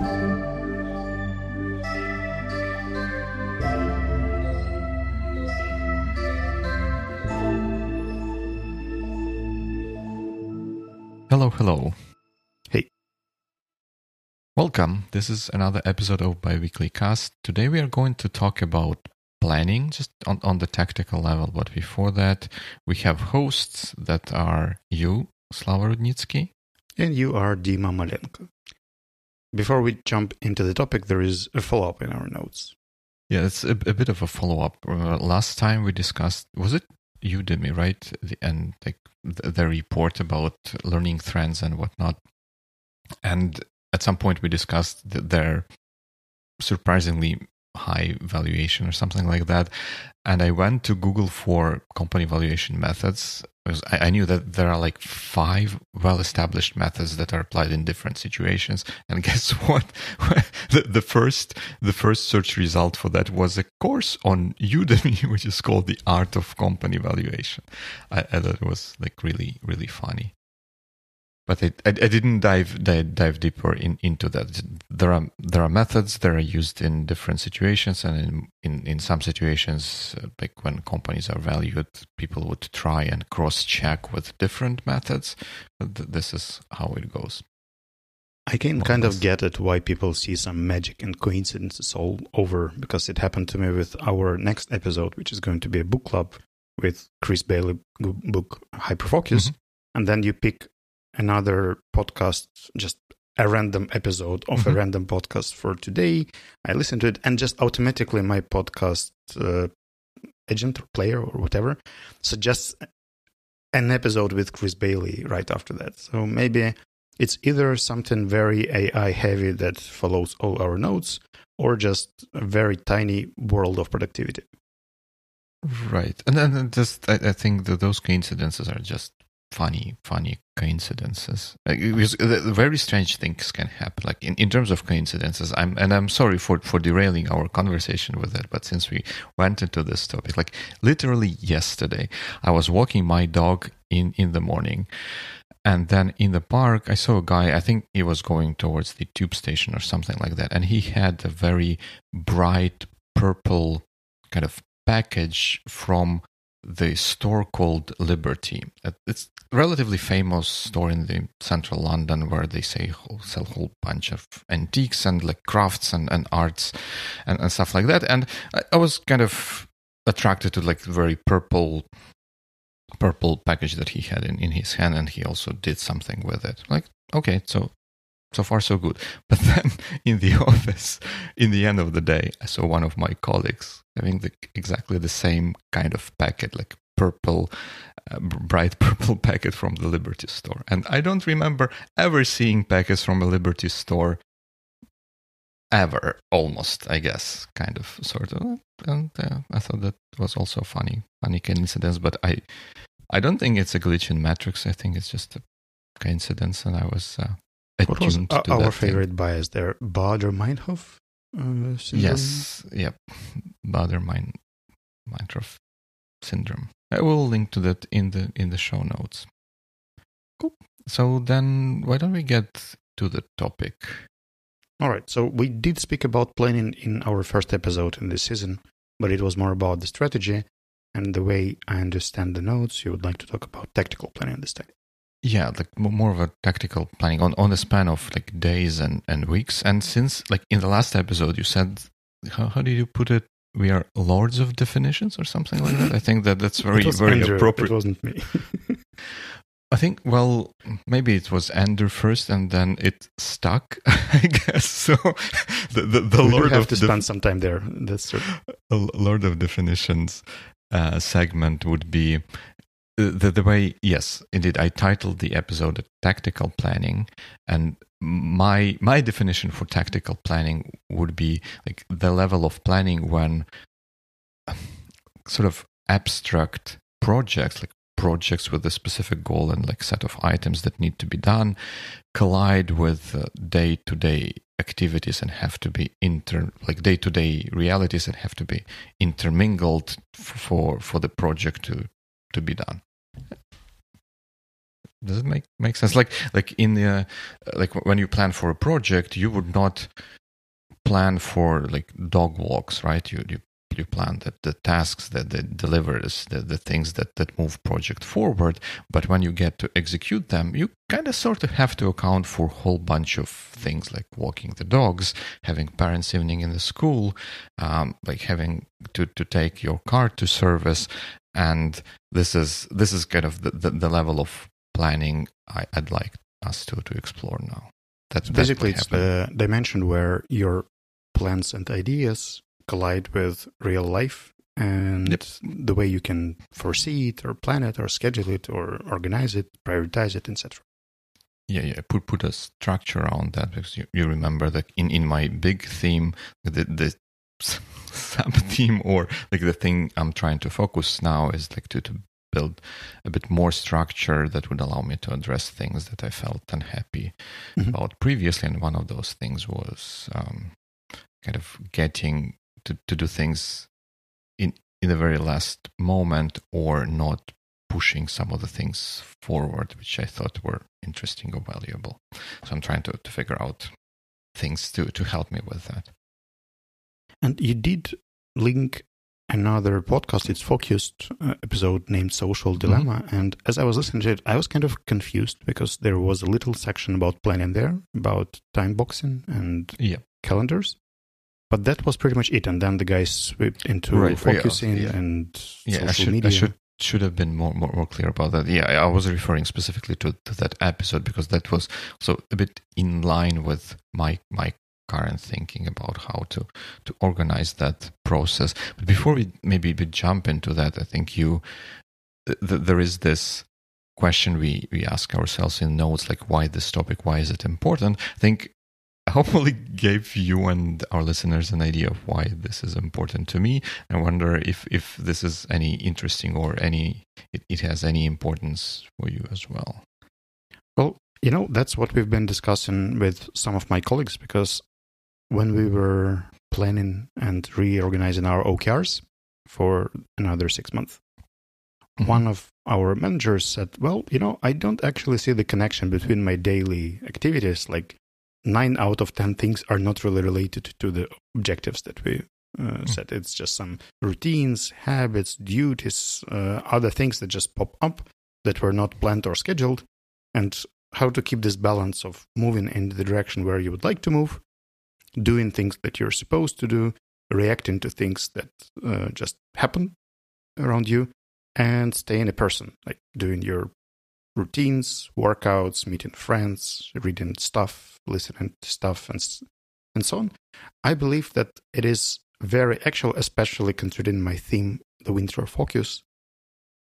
Hello, hello. Hey. Welcome. This is another episode of Biweekly Cast. Today we are going to talk about planning just on, on the tactical level. But before that, we have hosts that are you, Slava Rudnitsky. And you are Dima Malenko. Before we jump into the topic, there is a follow up in our notes. Yeah, it's a, a bit of a follow up. Uh, last time we discussed, was it Udemy, right? The, and like the, the report about learning trends and whatnot. And at some point we discussed their surprisingly high valuation or something like that. And I went to Google for company valuation methods I knew that there are like five well established methods that are applied in different situations. And guess what? the, the first the first search result for that was a course on Udemy, which is called the Art of Company Valuation. I, I thought it was like really, really funny but I, I, I didn't dive, dive, dive deeper in, into that. There are there are methods that are used in different situations, and in in, in some situations, uh, like when companies are valued, people would try and cross check with different methods. But th- this is how it goes. I can kind of get it why people see some magic and coincidences all over because it happened to me with our next episode, which is going to be a book club with Chris Bailey book Hyperfocus, mm-hmm. and then you pick another podcast, just a random episode of mm-hmm. a random podcast for today. I listen to it, and just automatically my podcast uh, agent or player or whatever suggests an episode with Chris Bailey right after that. So maybe it's either something very AI heavy that follows all our notes, or just a very tiny world of productivity. Right, and then just I, I think that those coincidences are just funny, funny coincidences. Like, very strange things can happen. Like in, in terms of coincidences, I'm and I'm sorry for for derailing our conversation with that. But since we went into this topic, like literally yesterday, I was walking my dog in in the morning. And then in the park, I saw a guy, I think he was going towards the tube station or something like that. And he had a very bright purple kind of package from the store called Liberty. It's a relatively famous store in the central London where they say sell a whole bunch of antiques and like crafts and, and arts and, and stuff like that. And I, I was kind of attracted to like very purple purple package that he had in, in his hand and he also did something with it. Like, okay, so so far so good. But then in the office, in the end of the day, I saw one of my colleagues having the, exactly the same kind of packet, like purple, uh, bright purple packet from the Liberty store. And I don't remember ever seeing packets from a Liberty store ever, almost, I guess, kind of, sort of. And uh, I thought that was also funny, funny coincidence. But I, I don't think it's a glitch in Matrix. I think it's just a coincidence, and I was uh, what was our favorite thing. bias there? Baader-Meinhof uh, Yes, yep. Baader-Meinhof syndrome. I will link to that in the in the show notes. Cool. So then, why don't we get to the topic? All right. So we did speak about planning in our first episode in this season, but it was more about the strategy. And the way I understand the notes, you would like to talk about tactical planning this time. Yeah, like more of a tactical planning on, on a span of like days and, and weeks. And since like in the last episode you said how, how did you put it? We are lords of definitions or something like that. I think that that's very very Andrew, appropriate. It wasn't me. I think well maybe it was Andrew first and then it stuck. I guess so. The the, the we Lord have of to spend some time there. That's true. Lord of definitions uh, segment would be Uh, the, the way yes indeed i titled the episode tactical planning and my my definition for tactical planning would be like the level of planning when sort of abstract projects like projects with a specific goal and like set of items that need to be done collide with day to day activities and have to be inter like day to day realities that have to be intermingled for for the project to to be done does it make make sense? Like like in the like when you plan for a project, you would not plan for like dog walks, right? You you you plan the, the tasks that that delivers the, the things that that move project forward but when you get to execute them you kind of sort of have to account for a whole bunch of things like walking the dogs having parents evening in the school um, like having to to take your car to service and this is this is kind of the, the, the level of planning I, would like us to to explore now that's basically it's the dimension where your plans and ideas collide with real life and yep. the way you can foresee it or plan it or schedule it or organize it, prioritize it, etc. Yeah, yeah. Put put a structure on that because you, you remember that in, in my big theme, the the sub theme or like the thing I'm trying to focus now is like to, to build a bit more structure that would allow me to address things that I felt unhappy mm-hmm. about previously. And one of those things was um, kind of getting to, to do things in in the very last moment or not pushing some of the things forward which I thought were interesting or valuable. So I'm trying to, to figure out things to, to help me with that. And you did link another podcast, it's focused uh, episode named Social Dilemma. Mm-hmm. And as I was listening to it, I was kind of confused because there was a little section about planning there, about time boxing and yeah. calendars. But that was pretty much it, and then the guys swept into right, focusing yeah, and yeah, social I should, media. I should should have been more, more, more clear about that. Yeah, I was referring specifically to, to that episode because that was so a bit in line with my my current thinking about how to to organize that process. But before we maybe we jump into that, I think you th- th- there is this question we we ask ourselves in notes like why this topic why is it important i think hopefully gave you and our listeners an idea of why this is important to me. I wonder if if this is any interesting or any it, it has any importance for you as well. Well, you know, that's what we've been discussing with some of my colleagues because when we were planning and reorganizing our OKRs for another six months, mm-hmm. one of our managers said, Well, you know, I don't actually see the connection between my daily activities like nine out of 10 things are not really related to the objectives that we uh, mm. set. It's just some routines, habits, duties, uh, other things that just pop up that were not planned or scheduled. And how to keep this balance of moving in the direction where you would like to move, doing things that you're supposed to do, reacting to things that uh, just happen around you, and staying a person, like doing your routines, workouts, meeting friends, reading stuff, listening to stuff, and and so on. I believe that it is very actual, especially considering my theme, the winter focus.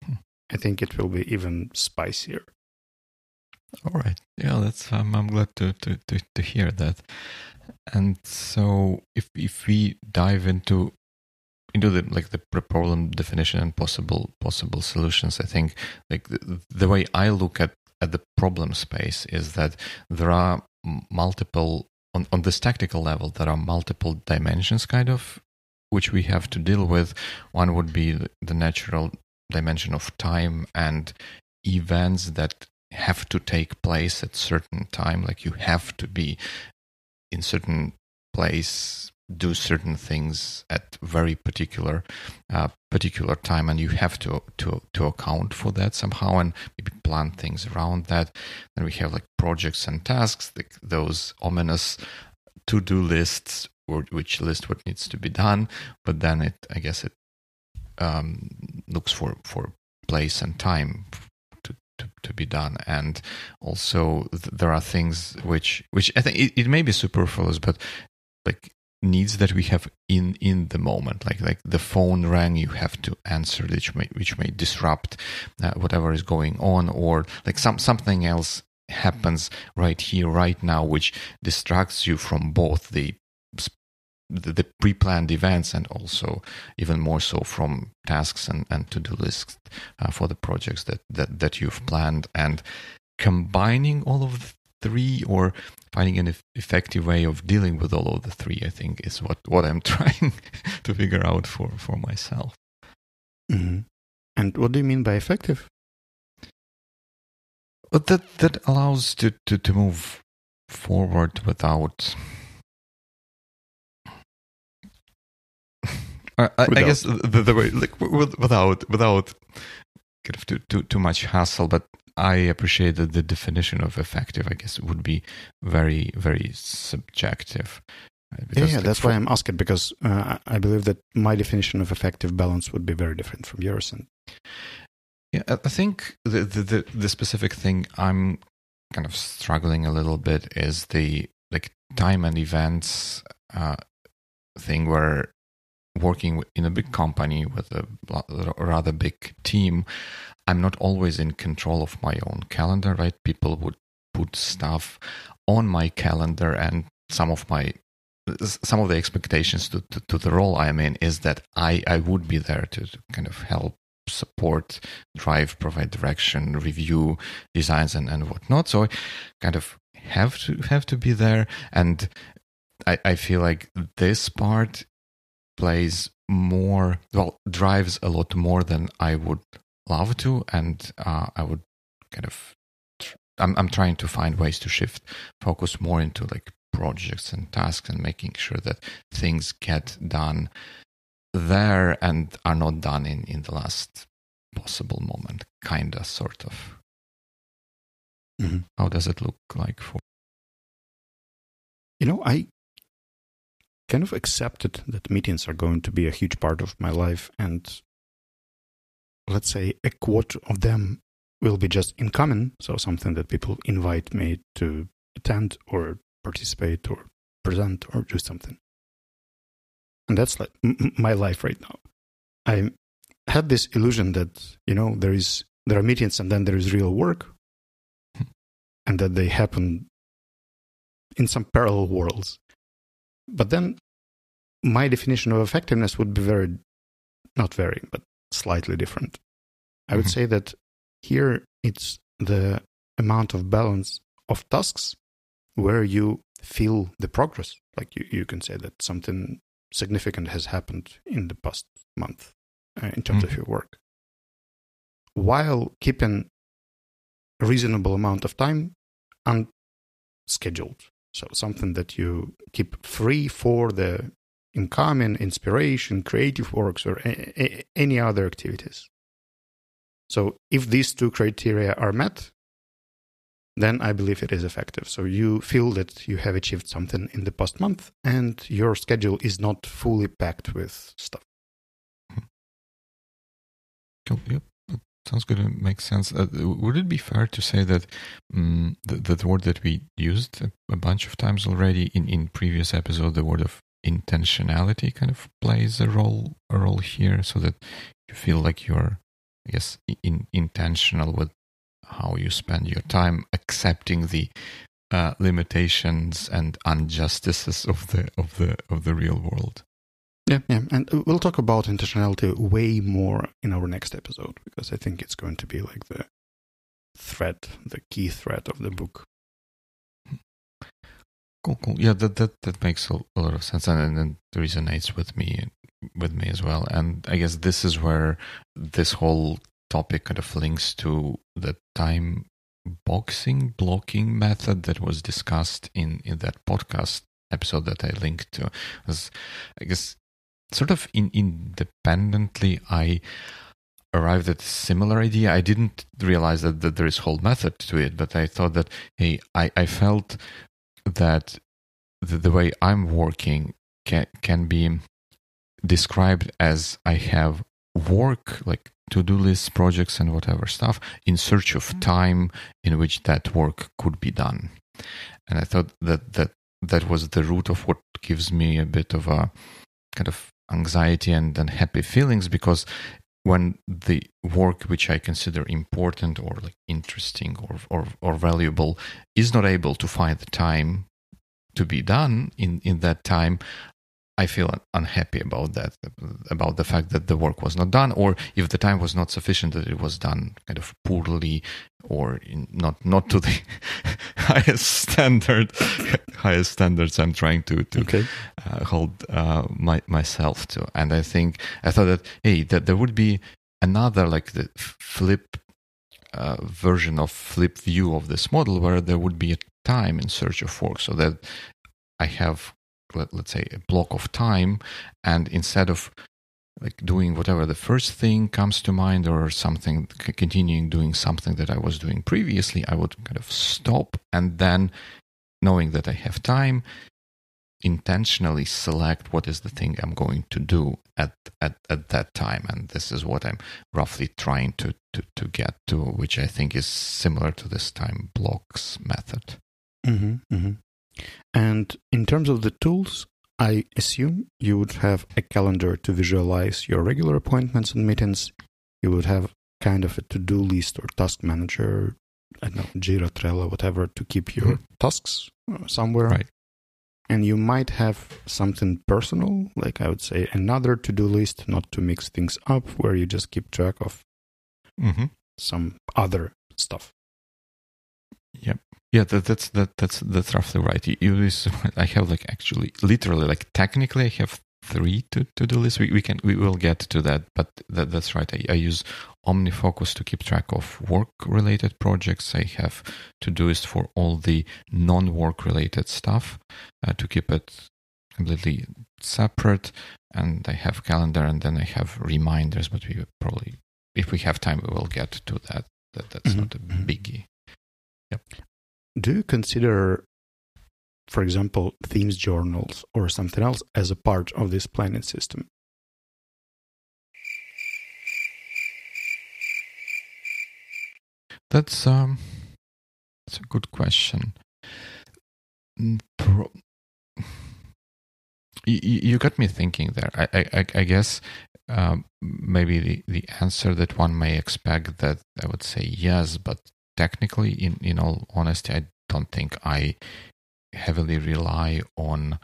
Hmm. I think it will be even spicier. All right. Yeah, that's. Um, I'm glad to, to to to hear that. And so, if if we dive into into the like the problem definition and possible possible solutions, I think like the, the way I look at at the problem space is that there are multiple on, on this tactical level there are multiple dimensions kind of which we have to deal with. One would be the natural dimension of time and events that have to take place at certain time like you have to be in certain place do certain things at very particular uh, particular time and you have to to to account for that somehow and maybe plan things around that. Then we have like projects and tasks like those ominous to-do lists or which list what needs to be done but then it i guess it um, looks for for place and time to, to, be done. And also th- there are things which which i think it, it may be superfluous but like needs that we have in in the moment. Like like the phone rang you have to answer which may which may disrupt uh, whatever is going on or like some something else happens right here right now which distracts you from both the the, the pre-planned events and also even more so from tasks and, and to-do lists uh, for the projects that, that that you've planned. And combining all of the three or finding an effective way of dealing with all of the three i think is what, what i'm trying to figure out for, for myself. Mm-hmm. and what do you mean by effective? But that that allows to to to move forward without I, I, I guess the, the, way like without without kind of too, too too much hassle, but I appreciate that the definition of effective, I guess, would be very very subjective. Because yeah, that's for, why I'm asking because uh, I believe that my definition of effective balance would be very different from yours. And yeah, I think the the the, the specific thing I'm kind of struggling a little bit is the like time and events uh, thing where working in a big company with a rather big team, I'm not always in control of my own calendar, right? People would put stuff on my calendar, and some of my some of the expectations to, to, to the role I'm in is that I, I would be there to, to kind of help support, drive, provide direction, review designs and, and whatnot. So I kind of have to have to be there. And I, I feel like this part plays more well drives a lot more than I would love to, and uh, I would kind of I'm I'm trying to find ways to shift focus more into like projects and tasks and making sure that things get done there and are not done in in the last possible moment, kinda sort of. Mm-hmm. How does it look like for? You know, I kind of accepted that meetings are going to be a huge part of my life and let's say a quarter of them will be just in common. So something that people invite me to attend or participate or present or do something. And that's like m- my life right now. I had this illusion that you know there is there are meetings and then there is real work hmm. and that they happen in some parallel worlds but then my definition of effectiveness would be very, not very, but slightly different. I would mm-hmm. say that here it's the amount of balance of tasks where you feel the progress. Like you, you can say that something significant has happened in the past month uh, in terms mm-hmm. of your work. While keeping a reasonable amount of time unscheduled. So something that you keep free for the incoming, inspiration, creative works, or a- a- any other activities. So if these two criteria are met, then I believe it is effective. So you feel that you have achieved something in the past month and your schedule is not fully packed with stuff. Mm-hmm. Cool. Yep. Sounds good. It makes sense. Uh, would it be fair to say that um, the, the word that we used a, a, bunch of times already in, in previous episode, the word of intentionality, kind of plays a role a role here, so that you feel like you're, I guess, in, intentional with how you spend your time, accepting the uh, limitations and injustices of the of the of the real world. Yeah, yeah, and we'll talk about intentionality way more in our next episode because I think it's going to be like the thread, the key thread of the book. Cool, cool. Yeah, that that that makes a, a lot of sense, and, and, and resonates with me with me as well. And I guess this is where this whole topic kind of links to the time boxing blocking method that was discussed in in that podcast episode that I linked to. Was I guess sort of in, independently I arrived at a similar idea. I didn't realize that, that there is whole method to it, but I thought that hey, I, I felt that the, the way I'm working can can be described as I have work like to-do lists, projects, and whatever stuff in search of mm-hmm. time in which that work could be done. And I thought that that that was the root of what gives me a bit of a kind of anxiety and unhappy feelings because when the work which I consider important or like interesting or, or, or valuable is not able to find the time to be done in, in that time, I feel unhappy about that, about the fact that the work was not done, or if the time was not sufficient, that it was done kind of poorly, or not not to the highest standard, highest standards I'm trying to to okay. uh, hold uh, my, myself to. And I think I thought that hey, that there would be another like the flip uh, version of flip view of this model where there would be a time in search of work so that I have let, let's say a block of time and instead of like doing whatever the first thing comes to mind or something continuing doing something that i was doing previously i would kind of stop and then knowing that i have time intentionally select what is the thing i'm going to do at at, at that time and this is what i'm roughly trying to, to to get to which i think is similar to this time blocks method mm-hmm, mm-hmm. And in terms of the tools I assume you would have a calendar to visualize your regular appointments and meetings. You would have kind of a to do list or task manager, I don't know, Jira, Trello, whatever, to keep your mm-hmm. tasks uh, somewhere. Right. And you might have something personal, like I would say another to do list, not to mix things up, where you just keep track of mm-hmm. some other stuff. Yep. Yeah, that, that's that that's that's roughly right. I have like actually literally like technically I have three to to do lists. We, we can we will get to that, but that, that's right. I, I use OmniFocus to keep track of work related projects. I have Todoist for all the non work related stuff uh, to keep it completely separate. And I have calendar, and then I have reminders. But we probably, if we have time, we will get to that. That that's mm-hmm. not a mm-hmm. biggie. Yep. Do you consider, for example, themes journals or something else as a part of this planning system? That's um, that's a good question. Mm, pro- you, got me thinking there. I I, I guess um, maybe the, the answer that one may expect that I would say yes, but technically, in, in all honesty, I don't think I heavily rely on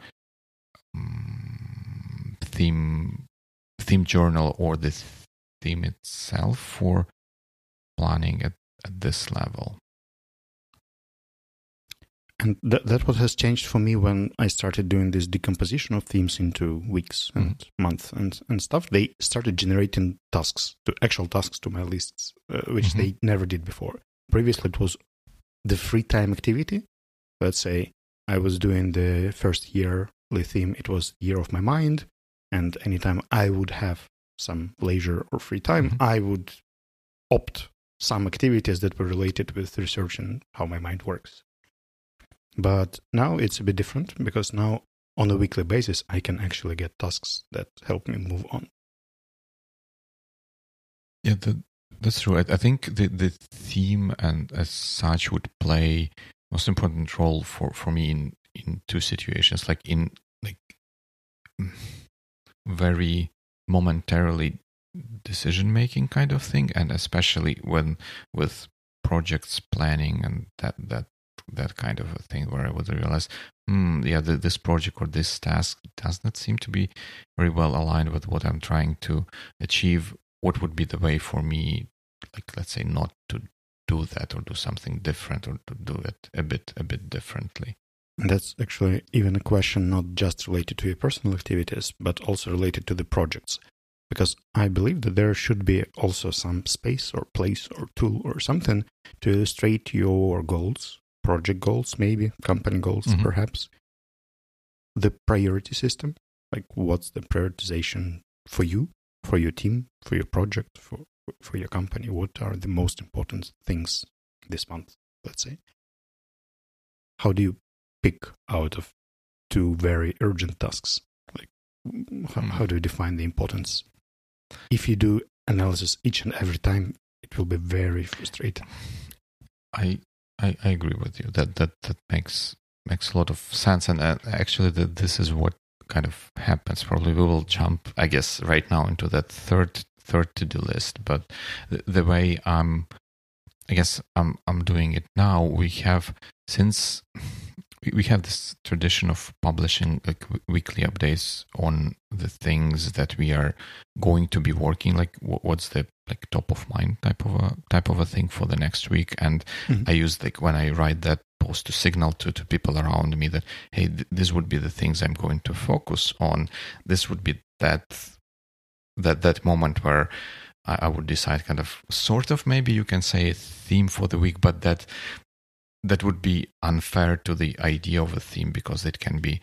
um, theme theme journal or the theme itself for planning at, at this level. And that that what has changed for me when I started doing this decomposition of themes into weeks and mm-hmm. months and, and stuff. They started generating tasks, to actual tasks to my lists, uh, which mm-hmm. they never did before previously it was the free time activity. Let's say I was doing the first year theme, it was year of my mind, and anytime I would have some leisure or free time, mm-hmm. I would opt some activities that were related with research and how my mind works. But now it's a bit different because now on a weekly basis I can actually get tasks that help me move on. Yeah, the that's true. I, I think the the theme and as such would play most important role for for me in in two situations, like in like very momentarily decision making kind of thing, and especially when with projects planning and that that that kind of a thing where I would realize, hmm, yeah, the, this project or this task does not seem to be very well aligned with what I'm trying to achieve. What would be the way for me like let's say not to do that or do something different or to do it a bit a bit differently? That's actually even a question not just related to your personal activities but also related to the projects. Because i believe that there should be also some space or place or tool or something to illustrate your goals project goals maybe company goals mm-hmm. perhaps. The priority system like what's the prioritization for you for your team for your project for for your company? What are the most important things this month, let's say? How do you pick out of two very urgent tasks? Like, how, hmm. how do you define the importance? If you do analysis each and every time, it will be very frustrating. I I, I agree with you. That that that makes makes a lot of sense, and uh, actually, that this is what kind of happens. Probably we will jump, I guess, right now into that third third to do list. But the, the way I'm, I guess I'm I'm doing it now. We have since we have this tradition of publishing like weekly updates on the things that we are going to be working like what's the like top of mind type of a type of a thing for the next week and mm-hmm. i use like when i write that post to signal to, to people around me that hey th- this would be the things i'm going to focus on. This would be that that that moment where I, I would decide kind of sort of maybe you can say a theme for the week, but that that would be unfair to the idea of a theme because it can be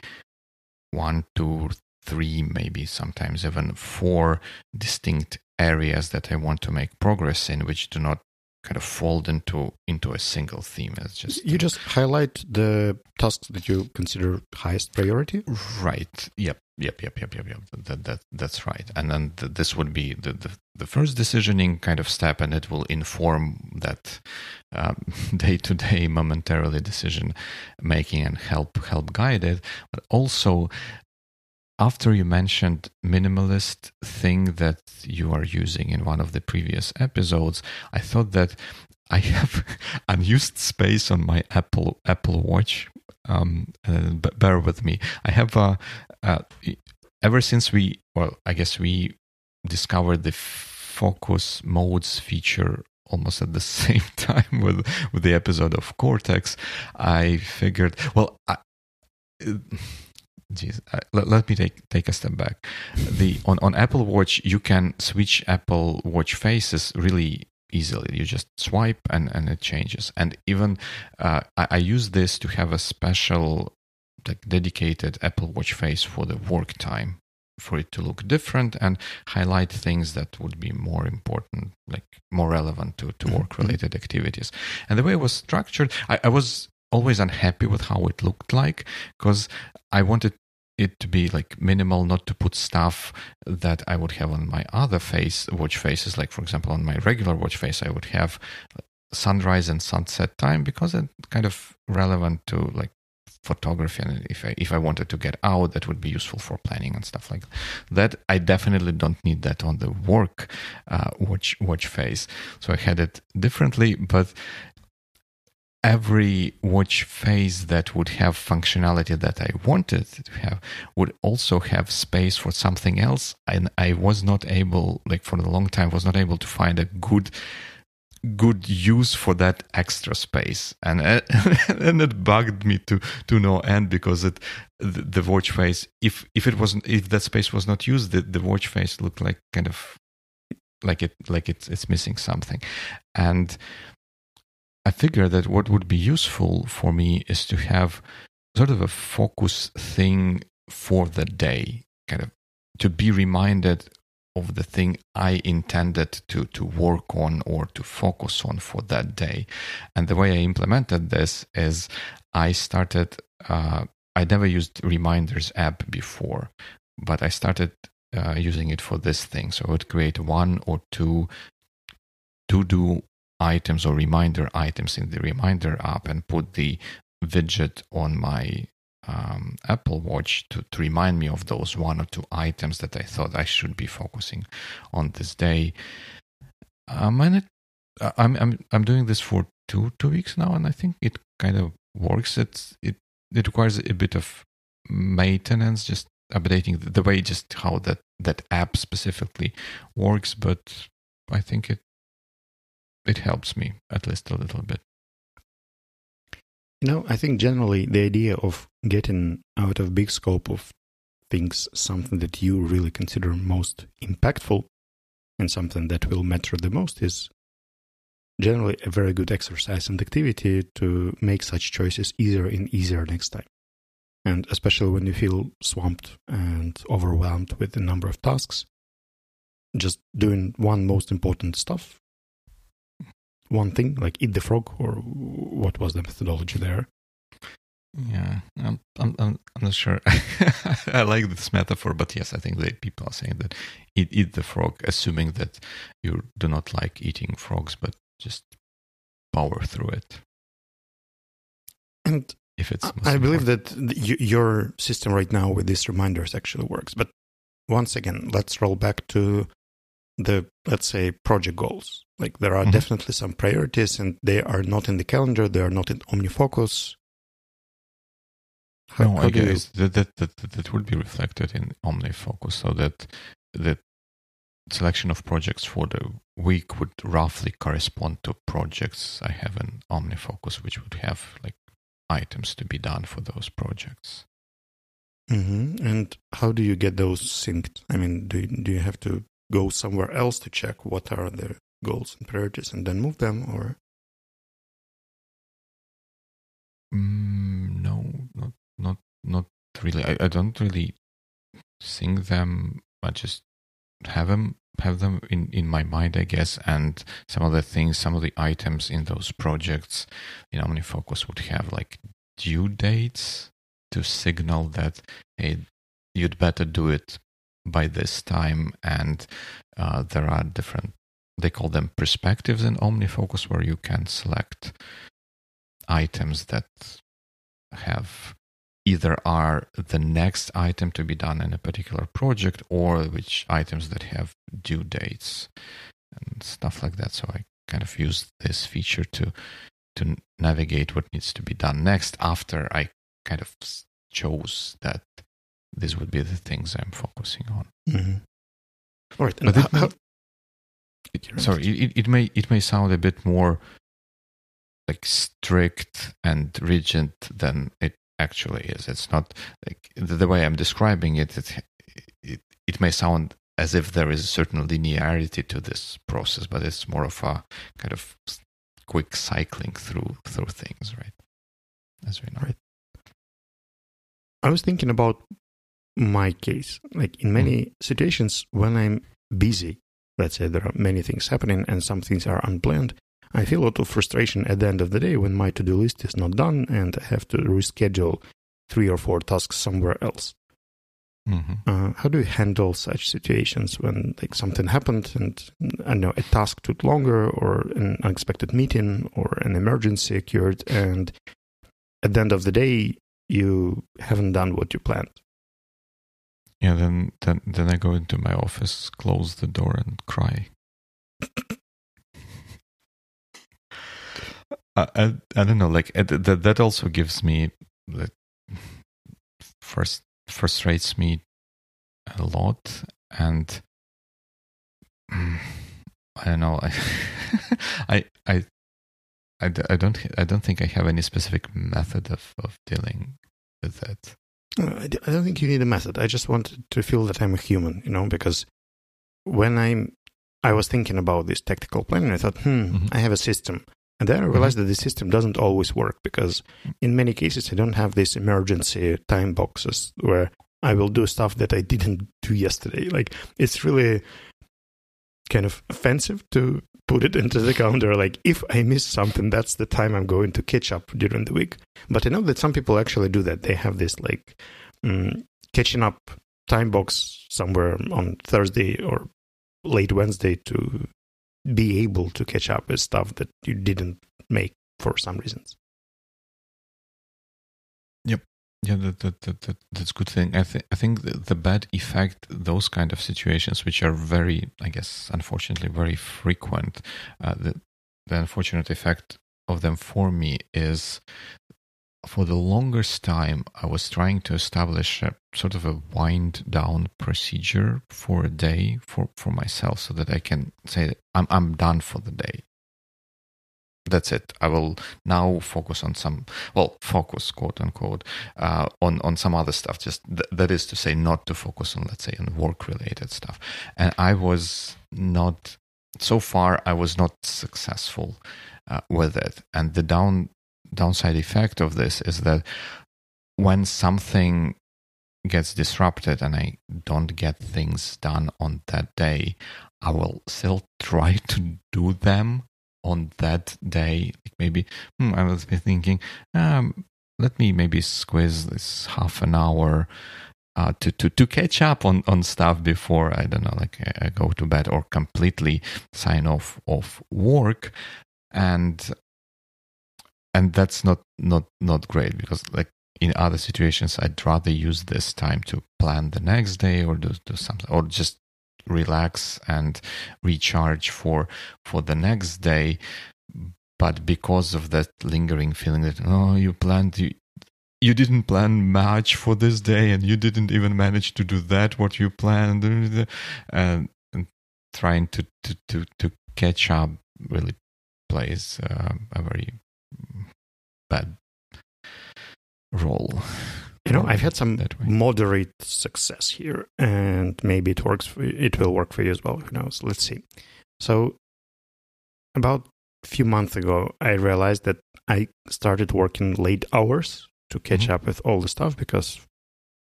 one, two, three, maybe sometimes even four distinct areas that I want to make progress in, which do not kind of fold into into a single theme. as just you just highlight the tasks that you consider highest priority. Right. Yep. Yep. Yep. Yep. Yep. Yep. That, that that's right. And then the, this would be the, the the first decisioning kind of step, and it will inform that day to day, momentarily decision making and help help guide it. But also after you mentioned minimalist thing that you are using in one of the previous episodes, I thought that I have unused space on my Apple Apple Watch. Um, uh, bear with me. I have uh, uh, ever since we well, I guess we discovered the focus modes feature almost at the same time with with the episode of Cortex. I figured, well, I, Jeez, uh, let, let, me take take a step back. The on on Apple Watch you can switch Apple Watch faces really easily. You just swipe and and it changes. And even uh, I, I use this to have a special like dedicated Apple Watch face for the work time for it to look different and highlight things that would be more important, like more relevant to, to work related activities. And the way it was structured, I, I was always unhappy with how it looked like because I wanted it to be like minimal, not to put stuff that I would have on my other face watch faces. Like for example, on my regular watch face, I would have sunrise and sunset time because it's kind of relevant to like photography and if I, if I wanted to get out that would be useful for planning and stuff like that I definitely don't need that on the work uh, watch watch face so I had it differently but every watch face that would have functionality that I wanted to have would also have space for something else. And I was not able, like for a long time, was not able to find a good good use for that extra space and and it bugged me to to no end because it the, the watch face if if it wasn't if that space was not used the, the watch face looked like kind of like it like it's it's missing something and I figure that what would be useful for me is to have sort of a focus thing for the day, kind of to be reminded of the thing I intended to to work on or to focus on for that day. And the way I implemented this is I started. Uh, I never used reminders app before, but I started uh, using it for this thing. So I would create one or two to do items or reminder items in the reminder app and put the widget on my um, Apple Watch to, to remind me of those one or two items that I thought I should be focusing on this day. Um, and it, I'm I'm I'm doing this for two two weeks now, and I think it kind of works. It it it requires a bit of maintenance, just updating the, way just how that that app specifically works, but I think it it helps me at least a little bit. You know, I think generally the idea of getting out of big scope of things something that you really consider most impactful and something that will matter the most is generally a very good exercise and activity to make such choices easier and easier next time. And especially when you feel swamped and overwhelmed with a number of tasks, just doing one most important stuff one thing, like eat the frog, or what was the methodology there? Yeah, I'm, I'm, I'm I'm not sure. I like this metaphor, but yes, I think that people are saying that eat, eat the frog, assuming that you do not like eating frogs, but just power through it. And if it's, I believe that your system right now with these reminders actually works. But once again, let's roll back to the let's say project goals like there are mm-hmm. definitely some priorities and they are not in the calendar they are not in omnifocus how, no how i guess you... that, that, that that would be reflected in omnifocus so that the selection of projects for the week would roughly correspond to projects i have in omnifocus which would have like items to be done for those projects mm-hmm. and how do you get those synced i mean do, do you have to go somewhere else to check what are the goals and priorities and then move them or? Mm, no not not not really. I, I don't really think them i just have them have them in, in my mind, I guess, and some of the things, some of the items in those projects in OmniFocus would have like due dates to signal that hey, you'd better do it by this time. And uh, there are different, they call them perspectives in OmniFocus, where you can select items that have either are the next item to be done in a particular project or which items that have due dates and stuff like that. So I kind of use this feature to to navigate what needs to be done next after I kind of chose that this would be the things I'm focusing on. Mm-hmm. All right, but it it, sorry, it, it may it may sound a bit more like strict and rigid than it actually is. It's not like the, the way I'm describing it, it, it. It may sound as if there is a certain linearity to this process, but it's more of a kind of quick cycling through through things, right? As we know. Right. I was thinking about my case. Like in many mm. situations, when I'm busy, let's say there are many things happening and some things are unplanned, I feel a lot of frustration at the end of the day when my to do list is not done and I have to reschedule three or four tasks somewhere else. Mm-hmm. Uh, how do you handle such situations when like something happened and I know a task took longer or an unexpected meeting or an emergency occurred and at the end of the day you haven't done what you planned? Yeah, then then then I go into my office, close the door, and cry. I, I don't know. Like that that also gives me like first frustrates me a lot, and I don't know. I I I I, I don't I don't think I have any specific method of of dealing with that. Uh, I don't think you need a method. I just want to feel that I'm a human, you know, because when I'm I was thinking about this tactical planning, I thought, hmm, mm-hmm. I have a system. And then I mm-hmm. realized that the system doesn't always work because in many cases I don't have these emergency time boxes where I will do stuff that I didn't do yesterday. Like it's really kind of offensive to put it into the calendar. Like if I miss something, that's the time I'm going to catch up during the week. But I know that some people actually do that. They have this like um, catching up time box somewhere on Thursday or late Wednesday to be able to catch up with stuff that you didn't make for some reasons. Yep. Yeah, that, that, that, that that's a good thing. I think I think the, the bad effect, those kind of situations, which are very, I guess, unfortunately, very frequent. Uh, the the unfortunate effect of them for me is for the longest time, I was trying to establish a sort of a wind down procedure for a day for, for myself so that I can say I'm, I'm done for the day. That's it. I will now focus on some, well, focus, quote unquote, uh, on, on some other stuff. Just th- that is to say, not to focus on, let's say, on work related stuff. And I was not, so far, I was not successful uh, with it. And the down downside effect of this is that when something gets disrupted and I don't get things done on that day, I will still try to do them on that day. Maybe hmm, I was thinking, um, let me maybe squeeze this half an hour uh, to, to, to catch up on, on stuff before I don't know, like I go to bed or completely sign off of work. And and that's not not not great because like in other situations i'd rather use this time to plan the next day or do, do something or just relax and recharge for for the next day but because of that lingering feeling that oh you planned you you didn't plan much for this day and you didn't even manage to do that what you planned and, and trying to, to to to catch up really plays uh, a very bad role. You know, I've had some moderate success here, and maybe it works. For, it will work for you as well. Who knows? Let's see. So, about a few months ago, I realized that I started working late hours to catch mm-hmm. up with all the stuff because,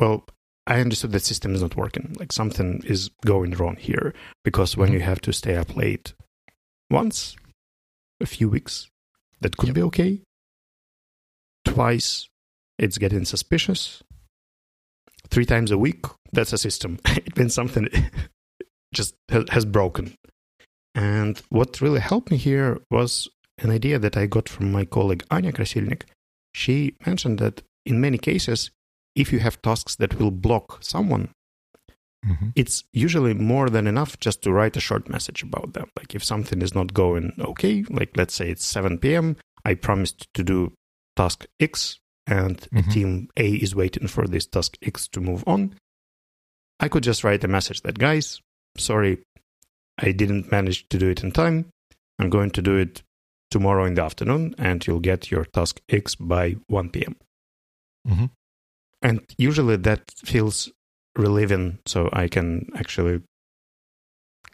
well, I understood the system is not working. Like something is going wrong here because when mm-hmm. you have to stay up late once, a few weeks, that could yep. be okay. Twice, it's getting suspicious. Three times a week, that's a system. it means something just has broken. And what really helped me here was an idea that I got from my colleague Anya Krasilnik. She mentioned that in many cases, if you have tasks that will block someone, mm-hmm. it's usually more than enough just to write a short message about them. Like if something is not going okay, like let's say it's 7 p.m., I promised to do task X, and mm-hmm. team A is waiting for this task X to move on. I could just write a message that, guys, sorry, I didn't manage to do it in time. I'm going to do it tomorrow in the afternoon, and you'll get your task X by 1 p.m. Mm-hmm. And usually that feels relieving, so I can actually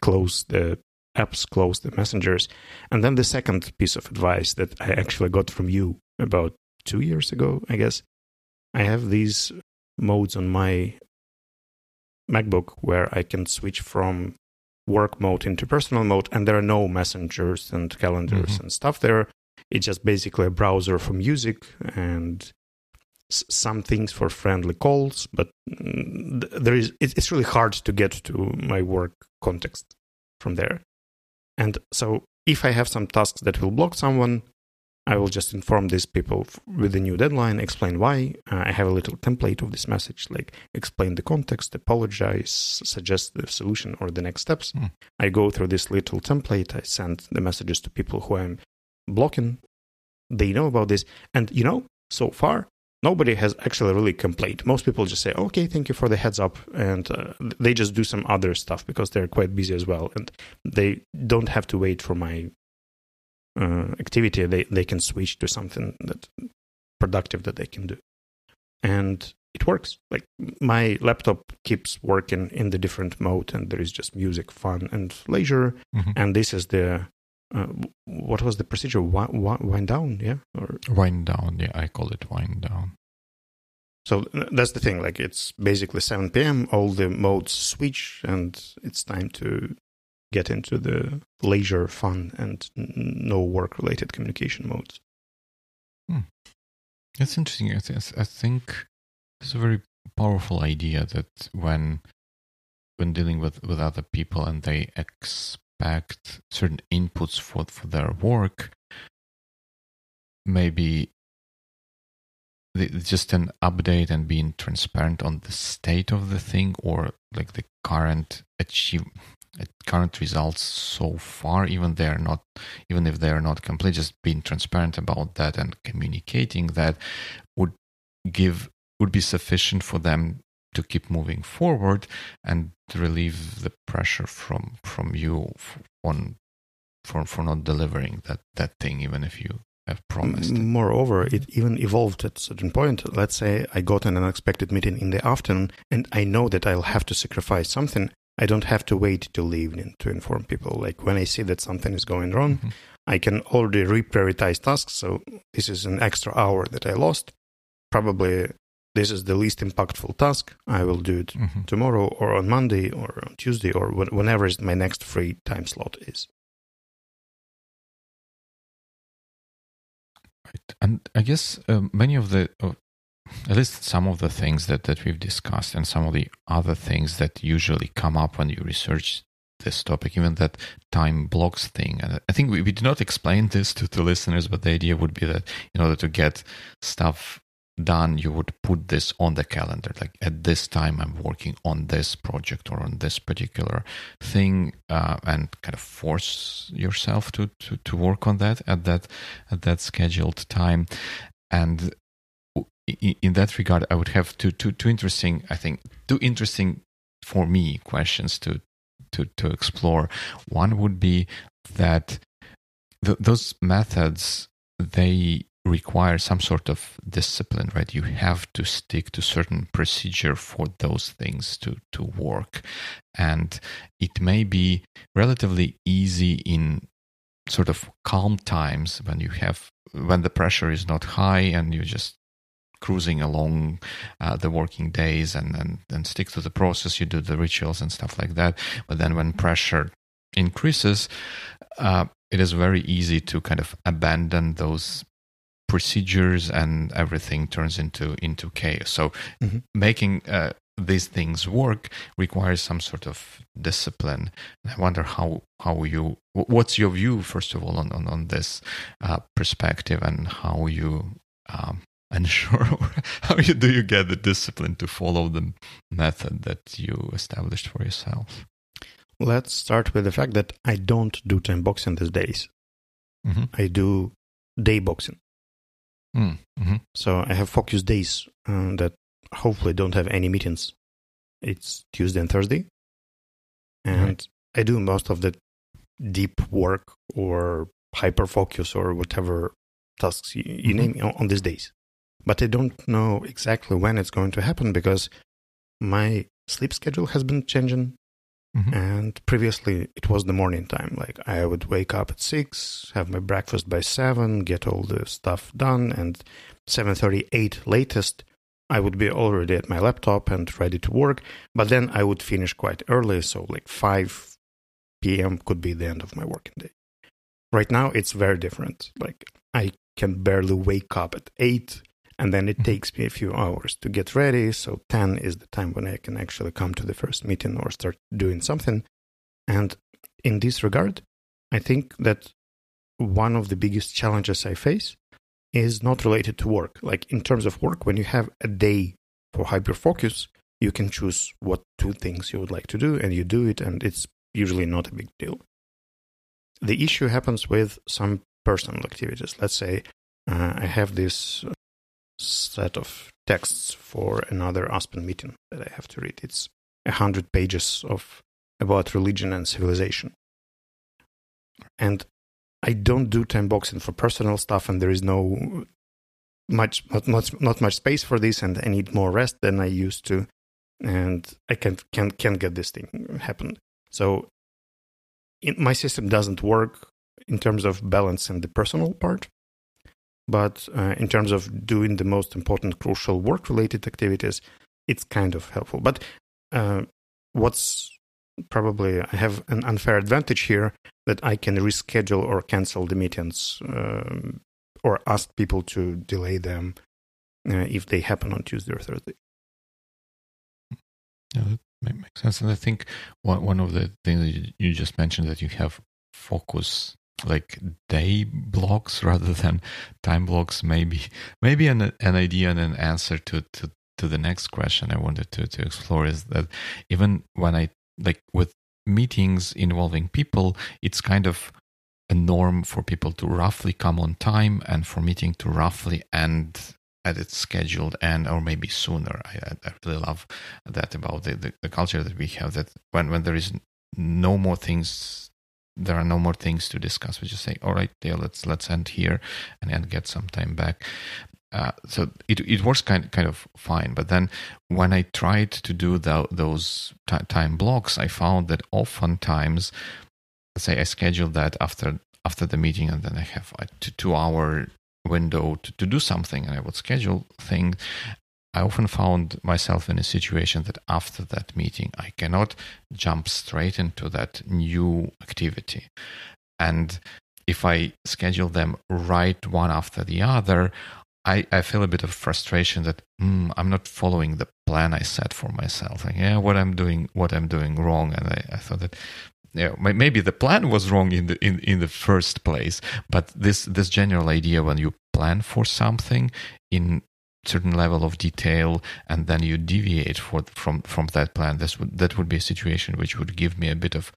close the apps, close the messengers. And then the second piece of advice that I actually got from you about two years ago, I guess, I have these modes on my MacBook where I can switch from work mode into personal mode, and there are no messengers and calendars mm-hmm. and stuff there. It's just basically a browser for music and some things for friendly calls, but mm, there is it's really hard to get to my work context from there. And so if I have some tasks that will block someone, I will just inform these people with a new deadline, explain why. Uh, I have a little template of this message, like explain the context, apologize, suggest the solution or the next steps. Mm. I go through this little template. I send the messages to people who I'm blocking. They know about this. And, you know, so far, nobody has actually really complained. Most people just say, okay, thank you for the heads up. And uh, they just do some other stuff because they're quite busy as well. And they don't have to wait for my uh, activity. They, they can switch to something that productive that they can do. And it works. Like my laptop keeps working in the different mode, and there is just music, fun, and leisure. Mm-hmm. And this is the uh, what was the procedure? Wind, wind down, yeah, or wind down. Yeah, I call it wind down. So that's the thing. Like it's basically 7 p.m. All the modes switch, and it's time to get into the leisure, fun, and no work-related communication modes. Hmm. That's interesting. I, th- I think it's a very powerful idea that when when dealing with, with other people and they expect certain inputs for, for their work, maybe just an update and being transparent on the state of the thing or like the current achieve current results so far even they're not even if they're not complete just being transparent about that and communicating that would give would be sufficient for them to keep moving forward and relieve the pressure from from you on for for not delivering that that thing even if you have promised. Moreover it even evolved at a certain point. Let's say i got an unexpected meeting in the afternoon and i know that i'll have to sacrifice something i don't have to wait till the evening to inform people like when i see that something is going wrong mm-hmm. i can already reprioritize tasks so this is an extra hour that i lost probably this is the least impactful task. I will do it mm-hmm. tomorrow or on Monday or on Tuesday or whenever my next free time slot is. Right. And I guess um, many of the, uh, at least some of the things that, that we've discussed and some of the other things that usually come up when you research this topic, even that time blocks thing. And I think we, we did not explain this to, to listeners, but the idea would be that in order to get stuff done, you would put this on the calendar. Like at this time, I'm working on this project or on this particular thing, uh, and kind of force yourself to, to to work on that at that at that scheduled time. And in that regard, I would have two two two interesting, I think, two interesting for me questions to to to explore. One would be that th- those methods they require some sort of discipline, right? You have to stick to certain procedure for those things to, to work. And it may be relatively easy in sort of calm times when you have when the pressure is not high and you just cruising along uh, the working days and, and and stick to the process you do the rituals and stuff like that but then when pressure increases uh, it is very easy to kind of abandon those procedures and everything turns into into chaos so mm-hmm. making uh, these things work requires some sort of discipline. I wonder how how you what's your view first of all on on, on this uh, perspective and how you um, ensure how you do you get the discipline to follow the method that you established for yourself. Let's start with the fact that I don't do time boxing these days. Mm-hmm. I do day boxing. Mm, mm-hmm. So I have focus days uh, that hopefully don't have any meetings. It's Tuesday and Thursday. And right. I do most of the deep work or hyper focus or whatever tasks you, you mm-hmm. name on, these days. But I don't know exactly when it's going to happen because my sleep schedule has been changing. Mm-hmm. And previously it was the morning time. Like I would wake up at six, have my breakfast by seven, get all the stuff done, and seven thirty eight latest I would be already at my laptop and ready to work, but then I would finish quite early, so like 5 p.m. could be the end of my working day. Right now, it's very different. Like, I can barely wake up at 8, and then it mm-hmm. takes me a few hours to get ready. So, 10 is the time when I can actually come to the first meeting or start doing something. And in this regard, I think that one of the biggest challenges I face is not related to work. Like in terms of work, when you have a day for hyper focus, you can choose what two things you would like to do and you do it, and it's usually not a big deal. The issue happens with some personal activities. Let's say uh, I have this set of texts for another Aspen meeting that I have to read. It's a hundred pages of about religion and civilization. And I don't do time boxing for personal stuff, and there is no much not much not much space for this, and I need more rest than I used to, and I can't can't can't get this thing happen. So, my system doesn't work in terms of balancing the personal part, but uh, in terms of doing the most important, crucial work-related activities, it's kind of helpful. But uh, what's probably I have an unfair advantage here that I can reschedule or cancel the meetings um, or ask people to delay them uh, if they happen on Tuesday or Thursday. Yeah, that makes sense. And I think one one of the things that you just mentioned that you have focus like day blocks rather than time blocks maybe maybe an an idea and an answer to to to the next question I wanted to to explore is that even when I like with meetings involving people, it's kind of a norm for people to roughly come on time and for meeting to roughly end at its scheduled end or maybe sooner. I, I really love that about the, the, the, culture that we have that when, when there is no more things there are no more things to discuss. We just say, all right, yeah, let's let's end here and, and get some time back. Uh, so it it works kind kind of fine. But then when I tried to do the, those t- time blocks, I found that oftentimes, let's say I scheduled that after after the meeting, and then I have a two, two hour window to, to do something, and I would schedule things. I often found myself in a situation that after that meeting, I cannot jump straight into that new activity. And if I schedule them right one after the other, I, I feel a bit of frustration that mm, I'm not following the plan I set for myself. Like, yeah, what I'm doing, what I'm doing wrong, and I, I thought that yeah, maybe the plan was wrong in the in, in the first place. But this this general idea when you plan for something in certain level of detail and then you deviate for, from from that plan, this would that would be a situation which would give me a bit of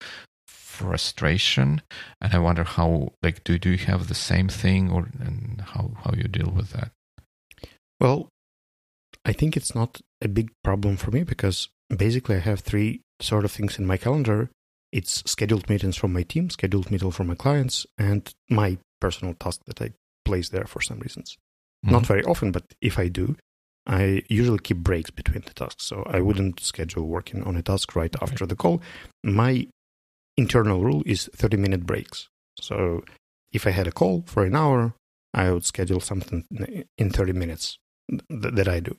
frustration and i wonder how like do, do you have the same thing or and how how you deal with that well, I think it's not a big problem for me because basically I have three sort of things in my calendar. It's scheduled meetings from my team, scheduled meeting from my clients, and my personal task that I place there for some reasons. Mm-hmm. Not very often, but if I do, I usually keep breaks between the tasks. So I wouldn't schedule working on a task right after the call. My internal rule is 30 minute breaks. So if I had a call for an hour, I would schedule something in 30 minutes th- that I do.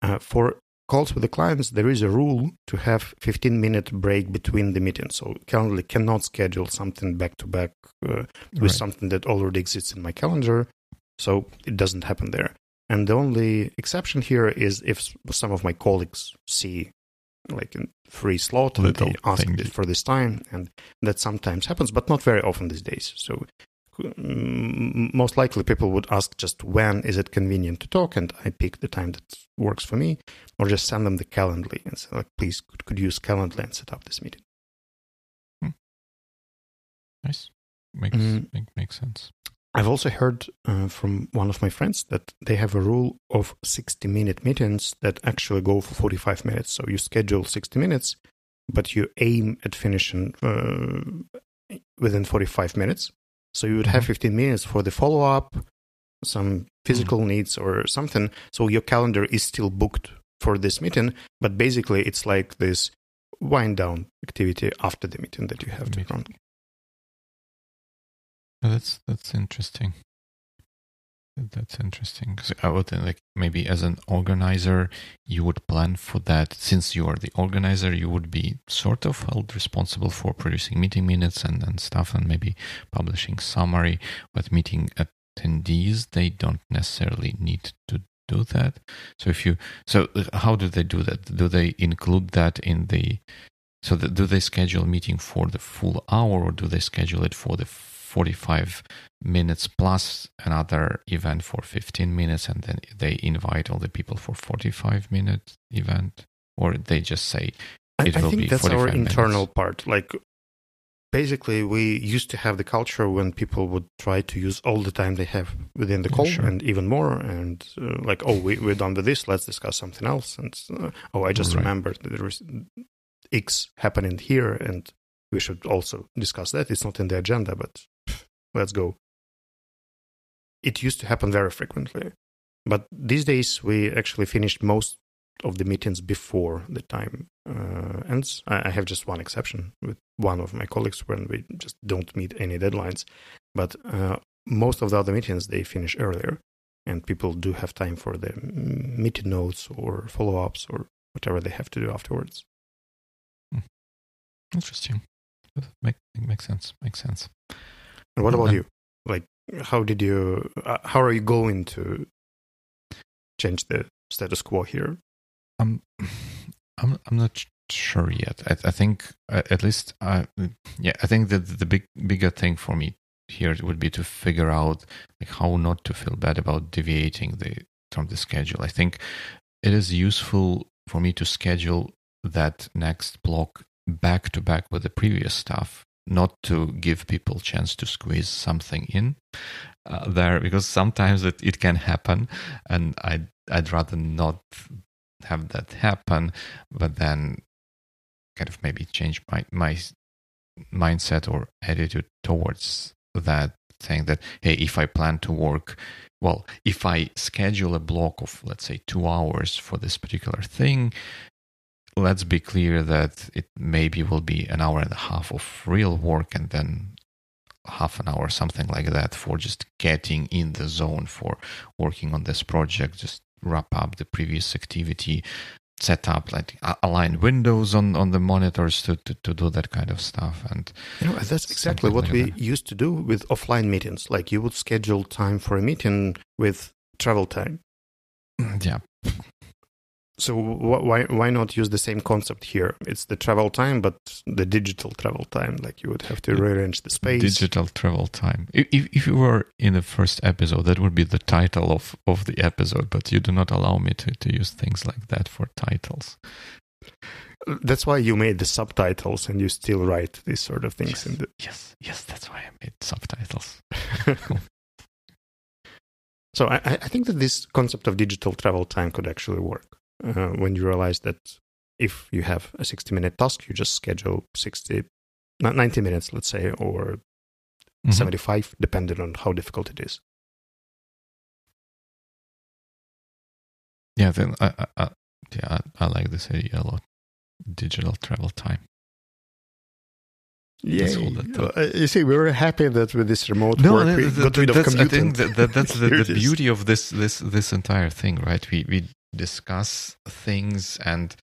Uh, for calls with the clients, there is a rule to have 15 minute break between the meetings. So Calendly cannot schedule something back to back with right. something that already exists in my calendar. So it doesn't happen there. And the only exception here is if some of my colleagues see like a free slot and they ask for this time, and that sometimes happens, but not very often these days. So mm, most likely people would ask just when is it convenient to talk, and I pick the time that works for me, or just send them the Calendly and say like, please could, could use Calendly and set up this meeting. Hmm. Nice, makes mm. make, makes sense. I've also heard uh, from one of my friends that they have a rule of 60 minute meetings that actually go for 45 minutes. So you schedule 60 minutes, but you aim at finishing uh, within 45 minutes. So you would have mm-hmm. 15 minutes for the follow up, some physical mm-hmm. needs or something. So your calendar is still booked for this meeting, but basically it's like this wind down activity after the meeting that you have to run. That's that's interesting. That's interesting. I would think like maybe as an organizer, you would plan for that. Since you are the organizer, you would be sort of held responsible for producing meeting minutes and, and stuff, and maybe publishing summary. But meeting attendees, they don't necessarily need to do that. So if you, so uh, how do they do that? Do they include that in the? So the, do they schedule meeting for the full hour, or do they schedule it for the 45 minutes plus another event for 15 minutes and then they invite all the people for 45 minute event or they just say it I, will I think be that's our internal part like basically we used to have the culture when people would try to use all the time they have within the call sure. and even more and uh, like oh we, we're done with this let's discuss something else and uh, oh i just right. remembered there is x happening here and we should also discuss that it's not in the agenda but let's go. It used to happen very frequently, but these days we actually finished most of the meetings before the time uh, ends. I have just one exception with one of my colleagues when we just don't meet any deadlines, but uh, most of the other meetings they finish earlier, and people do have time for the meeting notes or follow ups or whatever they have to do afterwards. Hmm. Interesting. Make, makes sense. Makes sense. And what about you? Like, how did you? Uh, how are you going to change the status quo here? I'm, I'm, I'm not sure yet. I, I think uh, at least, uh, yeah, I think that the big, bigger thing for me here would be to figure out like how not to feel bad about deviating the from the schedule. I think it is useful for me to schedule that next block back to back with the previous stuff not to give people chance to squeeze something in uh, there because sometimes it, it can happen and I'd, I'd rather not have that happen but then kind of maybe change my, my mindset or attitude towards that saying that hey if i plan to work well if i schedule a block of let's say two hours for this particular thing let's be clear that it maybe will be an hour and a half of real work and then half an hour something like that for just getting in the zone for working on this project just wrap up the previous activity set up like align windows on on the monitors to, to, to do that kind of stuff and you know that's exactly what like we that. used to do with offline meetings. Like you would schedule time for a meeting with travel time. Mm, yeah so why why not use the same concept here? It's the travel time, but the digital travel time. Like you would have to rearrange the space. Digital travel time. If if you were in the first episode, that would be the title of of the episode. But you do not allow me to to use things like that for titles. That's why you made the subtitles, and you still write these sort of things yes, in the. Yes, yes, that's why I made subtitles. So I, I think that this concept of digital travel time could actually work uh, when you realize that if you have a 60 minute task, you just schedule 60, 90 minutes, let's say, or mm-hmm. 75, depending on how difficult it is. Yeah, then I, I, yeah, I like this idea a lot. Digital travel time. Yeah, uh, uh, you see, we were happy that with this remote no, work we th- got rid of. I think that, that that's the, the beauty of this this this entire thing, right? We we discuss things, and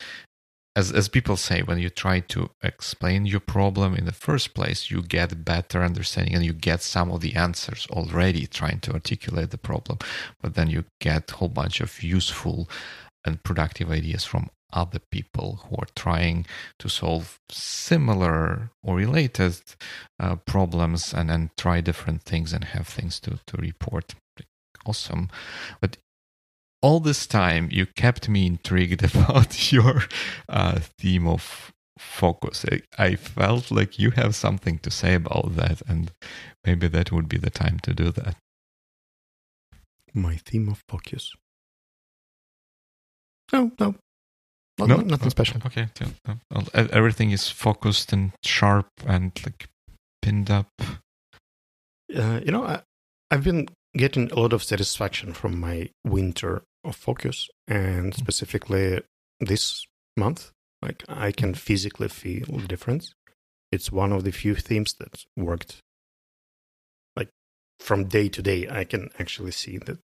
as as people say, when you try to explain your problem in the first place, you get better understanding, and you get some of the answers already trying to articulate the problem. But then you get a whole bunch of useful and productive ideas from other people who are trying to solve similar or related uh, problems and then try different things and have things to, to report. Awesome. But all this time, you kept me intrigued about your uh, theme of focus. I, I felt like you have something to say about that, and maybe that would be the time to do that. My theme of focus. No, no, not, no, nothing special. Okay, yeah, everything is focused and sharp and like pinned up. Uh, you know, I, I've been getting a lot of satisfaction from my winter of focus, and hmm. specifically this month, like I can physically feel the difference. It's one of the few themes that worked. Like from day to day, I can actually see that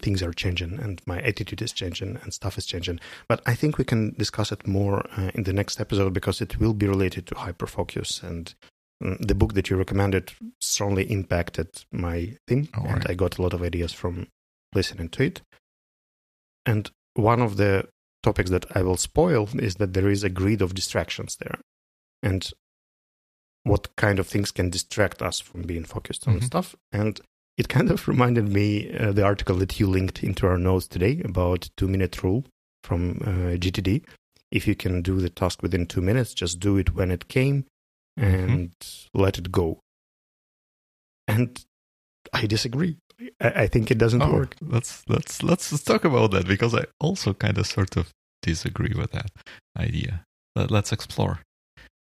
things are changing and my attitude is changing and stuff is changing. But I think we can discuss it more uh, in the next episode because it will be related to hyperfocus and um, the book that you recommended strongly impacted my thing and right. I got a lot of ideas from listening to it. And one of the topics that I will spoil is that there is a grid of distractions there. And what kind of things can distract us from being focused on mm-hmm. stuff. And it kind of reminded me uh, the article that you linked into our notes today about two minute rule from uh, GTD. If you can do the task within two minutes, just do it when it came mm-hmm. and mm-hmm. let it go. And I disagree. I, I think it doesn't oh, work. Let's let's let's talk about that because I also kind of sort of disagree with that idea. Let, us explore.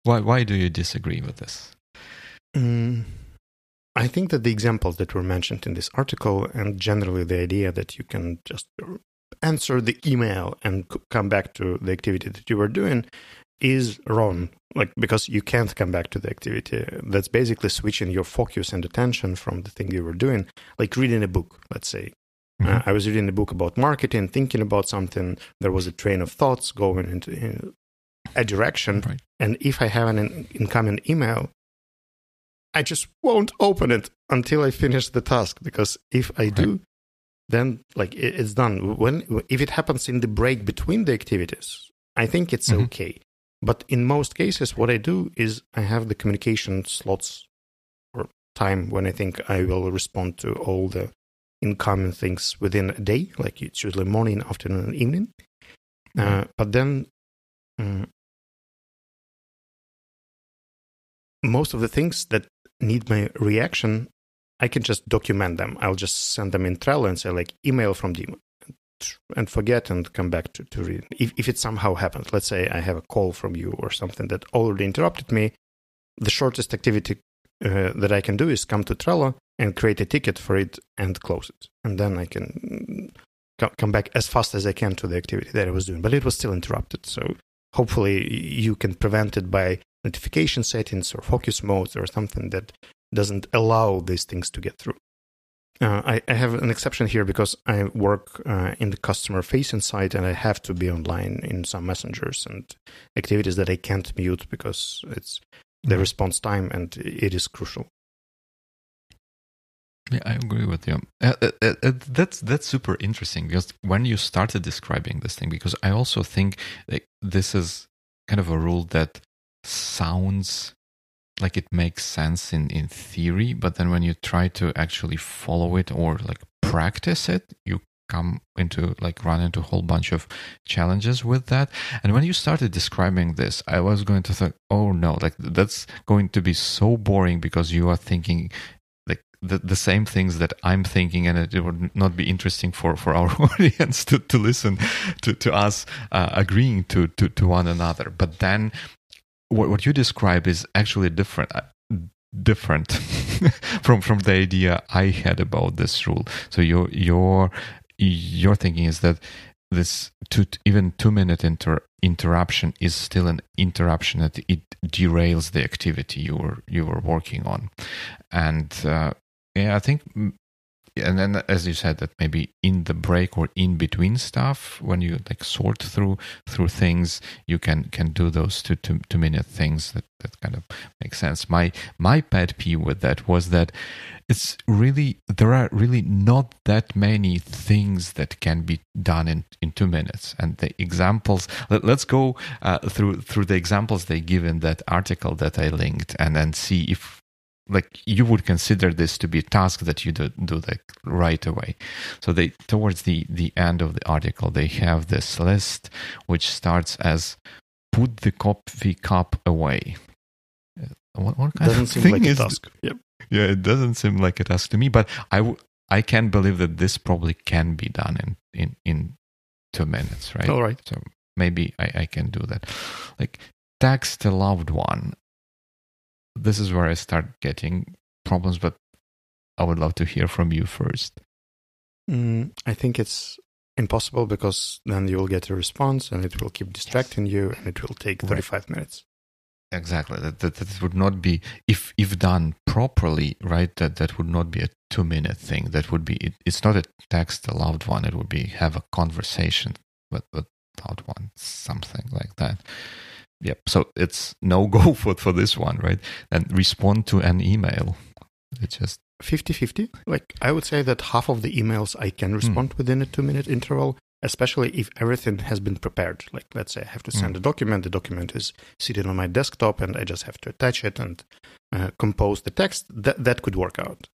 Why why do you disagree with this? Mm, I think that the examples that were mentioned in this article, and generally the idea that you can just answer the email and come back to the activity that you were doing, is wrong. Like, because you can't come back to the activity. That's basically switching your focus and attention from the thing you were doing, like reading a book, let's say. Mm-hmm. Uh, I was reading a book about marketing, thinking about something. There was a train of thoughts going into in a direction. Right. And if I have an incoming email, I just won't open it until I finish the task because if I do, then like it's done. When if it happens in the break between the activities, I think it's mm-hmm. okay. But in most cases, what I do is I have the communication slots or time when I think I will respond to all the incoming things within a day. Like it's usually morning, afternoon, and evening. Mm-hmm. Uh, but then um, most of the things that need my reaction, I can just document them. I'll just send them in Trello and say like email from Dima and forget and come back to, to read. If, if it somehow happens, let's say I have a call from you or something that already interrupted me, the shortest activity uh, that I can do is come to Trello and create a ticket for it and close it. And then I can come back as fast as I can to the activity that I was doing. But it was still interrupted. So hopefully you can prevent it by notification settings or focus modes or something that doesn't allow these things to get through. Uh, I, I, have an exception here because I work uh, in the customer facing side and I have to be online in some messengers and activities that I can't mute because it's the mm-hmm. response time and it is crucial. Yeah, I agree with you. Uh, uh, uh, uh, that's that's super interesting because when you started describing this thing, because I also think like this is kind of a rule that sounds like it makes sense in, in theory, but then when you try to actually follow it or like practice it, you come into like run into a whole bunch of challenges with that. And when you started describing this, I was going to think, oh no, like that's going to be so boring because you are thinking like the, the same things that I'm thinking, and it, would not be interesting for, for our audience to, to listen to, to us uh, agreeing to, to, to one another. But then what, what you describe is actually different uh, different from from the idea I had about this rule. So your your your thinking is that this two, even two minute inter, interruption is still an interruption that it derails the activity you were you were working on, and uh, yeah, I think and then as you said that maybe in the break or in between stuff when you like sort through through things you can can do those two two, two minute things that that kind of makes sense. My my pet peeve with that was that it's really there are really not that many things that can be done in, in two minutes. And the examples let, us go uh, through through the examples they give in that article that i linked and then see if like you would consider this to be a task that you do, do like right away. So they towards the the end of the article they have this list which starts as put the coffee cup away. Uh, what, what kind doesn't of seem like a task. yep. yeah it doesn't seem like a task to me but I, w- I can believe that this probably can be done in in in two minutes right? All right. So maybe I, I can do that. Like text a loved one this is where I start getting problems, but I would love to hear from you first. Mm, I think it's impossible because then you will get a response and it will keep distracting you and it will take 35 right. minutes. Exactly. That, that, that would not be, if, if done properly, right, that, that would not be a two minute thing. That would be, it, it's not a text, a loud one. It would be have a conversation with a loud one, something like that. Yep. So it's no go for for this one, right? And respond to an email. It's just 50 50. Like I would say that half of the emails I can hmm. respond mm. within a two minute interval, especially if everything has been prepared. Like let's say I have to send mm. a document, the document is sitting on my desktop and I just have to attach it and uh, compose the text. That, that could work out.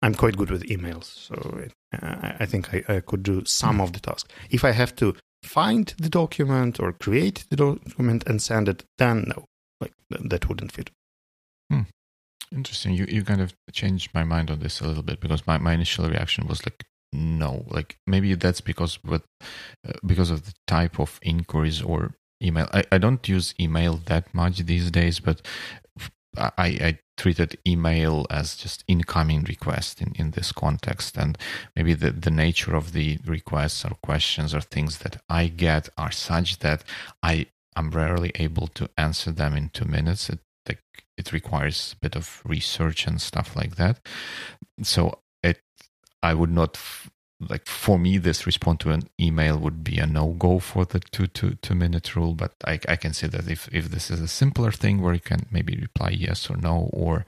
I'm quite good with emails, so it, uh, I think I, I, could do some mm. of the task. If I have to find the document or create the document and send it, then no, like that wouldn't fit. Hmm. Interesting. You you kind of changed my mind on this a little bit because my, my initial reaction was like no, like maybe that's because with uh, because of the type of inquiries or email. I, I don't use email that much these days, but I, I treated email as just incoming request in, in this context. And maybe the, the nature of the requests or questions or things that i get are such that i am rarely able to answer them in two minutes. It, it requires a bit of research and stuff like that. So it i would not like for me this respond to an email would be a no-go for the two two two minute rule but I, I can see that if if this is a simpler thing where you can maybe reply yes or no or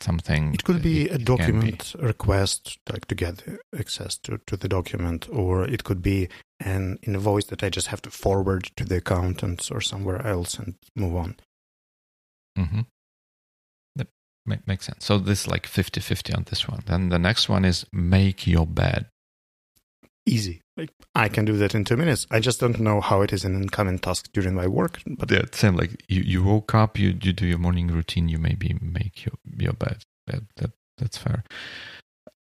something it could be it, a document be. request like to get access to, to the document or it could be an invoice that i just have to forward to the accountants or somewhere else and move on mm-hmm. that makes sense so this is like 50-50 on this one then the next one is make your bed easy. Like I can do that in two minutes. I just don't know how it is an incoming task during my work. But yeah, same. Like you, you woke up, you you do your morning routine, you maybe make your your bed. That, that that's fair.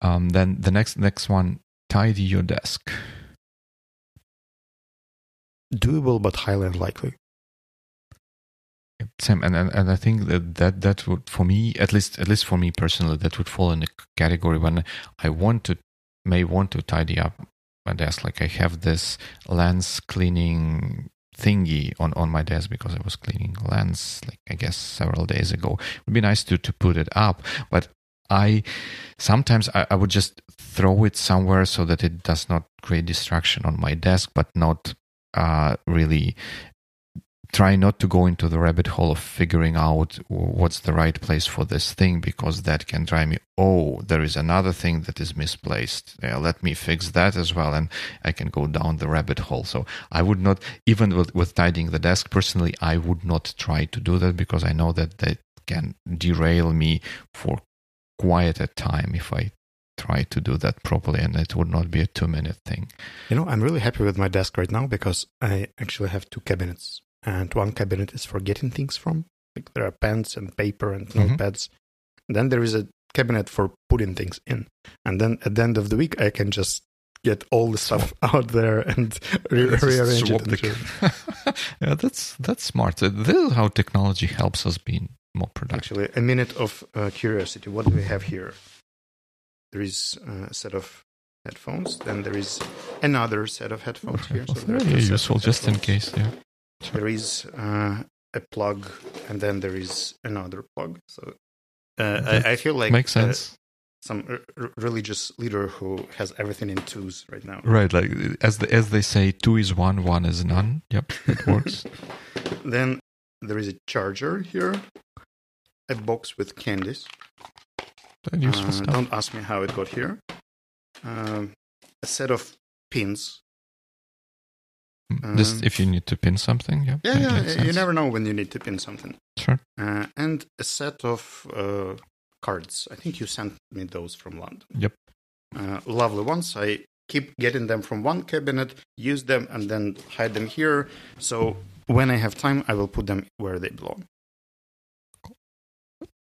Um, then the next next one, tidy your desk. Doable but highly unlikely. Same, and, and and I think that, that that would for me at least at least for me personally that would fall in the category when I want to may want to tidy up my desk. Like I have this lens cleaning thingy on, on my desk because I was cleaning lens like I guess several days ago. It would be nice to to put it up, but I sometimes I, I would just throw it somewhere so that it does not create distraction on my desk, but not uh, really try not to go into the rabbit hole of figuring out what's the right place for this thing because that can drive me oh there is another thing that is misplaced. Yeah, let me fix that as well and i can go down the rabbit hole. So i would not even with, with tidying the desk personally i would not try to do that because i know that that can derail me for quite a time if i try to do that properly and it would not be a two minute thing. You know i'm really happy with my desk right now because i actually have two cabinets and one cabinet is for getting things from. Like there are pens and paper and mm-hmm. notepads. Then there is a cabinet for putting things in. And then at the end of the week, I can just get all the stuff out there and re- rearrange it. The... yeah, that's that's smart. This is how technology helps us be more productive. Actually, a minute of uh, curiosity. What do we have here? There is uh, a set of headphones. Then there is another set of headphones here. So there yeah, useful just in case. Yeah. There is uh, a plug, and then there is another plug. So uh, I, I, feel like makes uh, sense. some r- religious leader who has everything in twos right now. Right, like as the, as they say, two is one, one is none. Yep, it works. then there is a charger here, a box with candies. Uh, don't ask me how it got here. Um, a set of pins. Just um, if you need to pin something, yeah. Yeah, yeah. You never know when you need to pin something. Sure. Uh, and a set of uh, cards. I think you sent me those from London. Yep. Uh, lovely ones. I keep getting them from one cabinet, use them, and then hide them here. So when I have time, I will put them where they belong.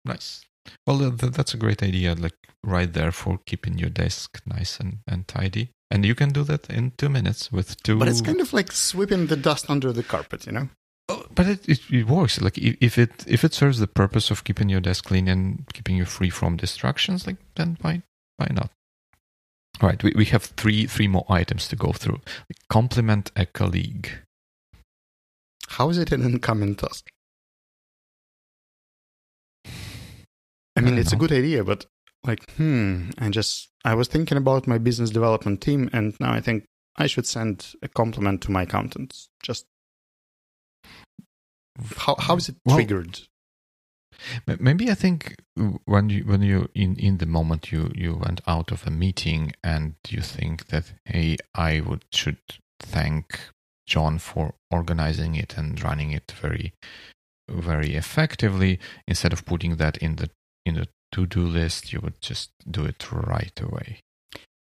Nice. Well, th- that's a great idea, like right there for keeping your desk nice and, and tidy. And you can do that in two minutes with two. But it's kind of like sweeping the dust under the carpet, you know? Oh, but it, it, it works. Like if it if it serves the purpose of keeping your desk clean and keeping you free from distractions, like then why why not? All right, we, we have three three more items to go through. Compliment a colleague. How is it an incoming task? I mean, I it's know. a good idea, but like, hmm, I just, I was thinking about my business development team, and now I think I should send a compliment to my accountants. Just how how is it triggered? Well, maybe I think when you when you in in the moment you you went out of a meeting and you think that hey I would should thank John for organizing it and running it very very effectively instead of putting that in the in the to-do list, you would just do it right away.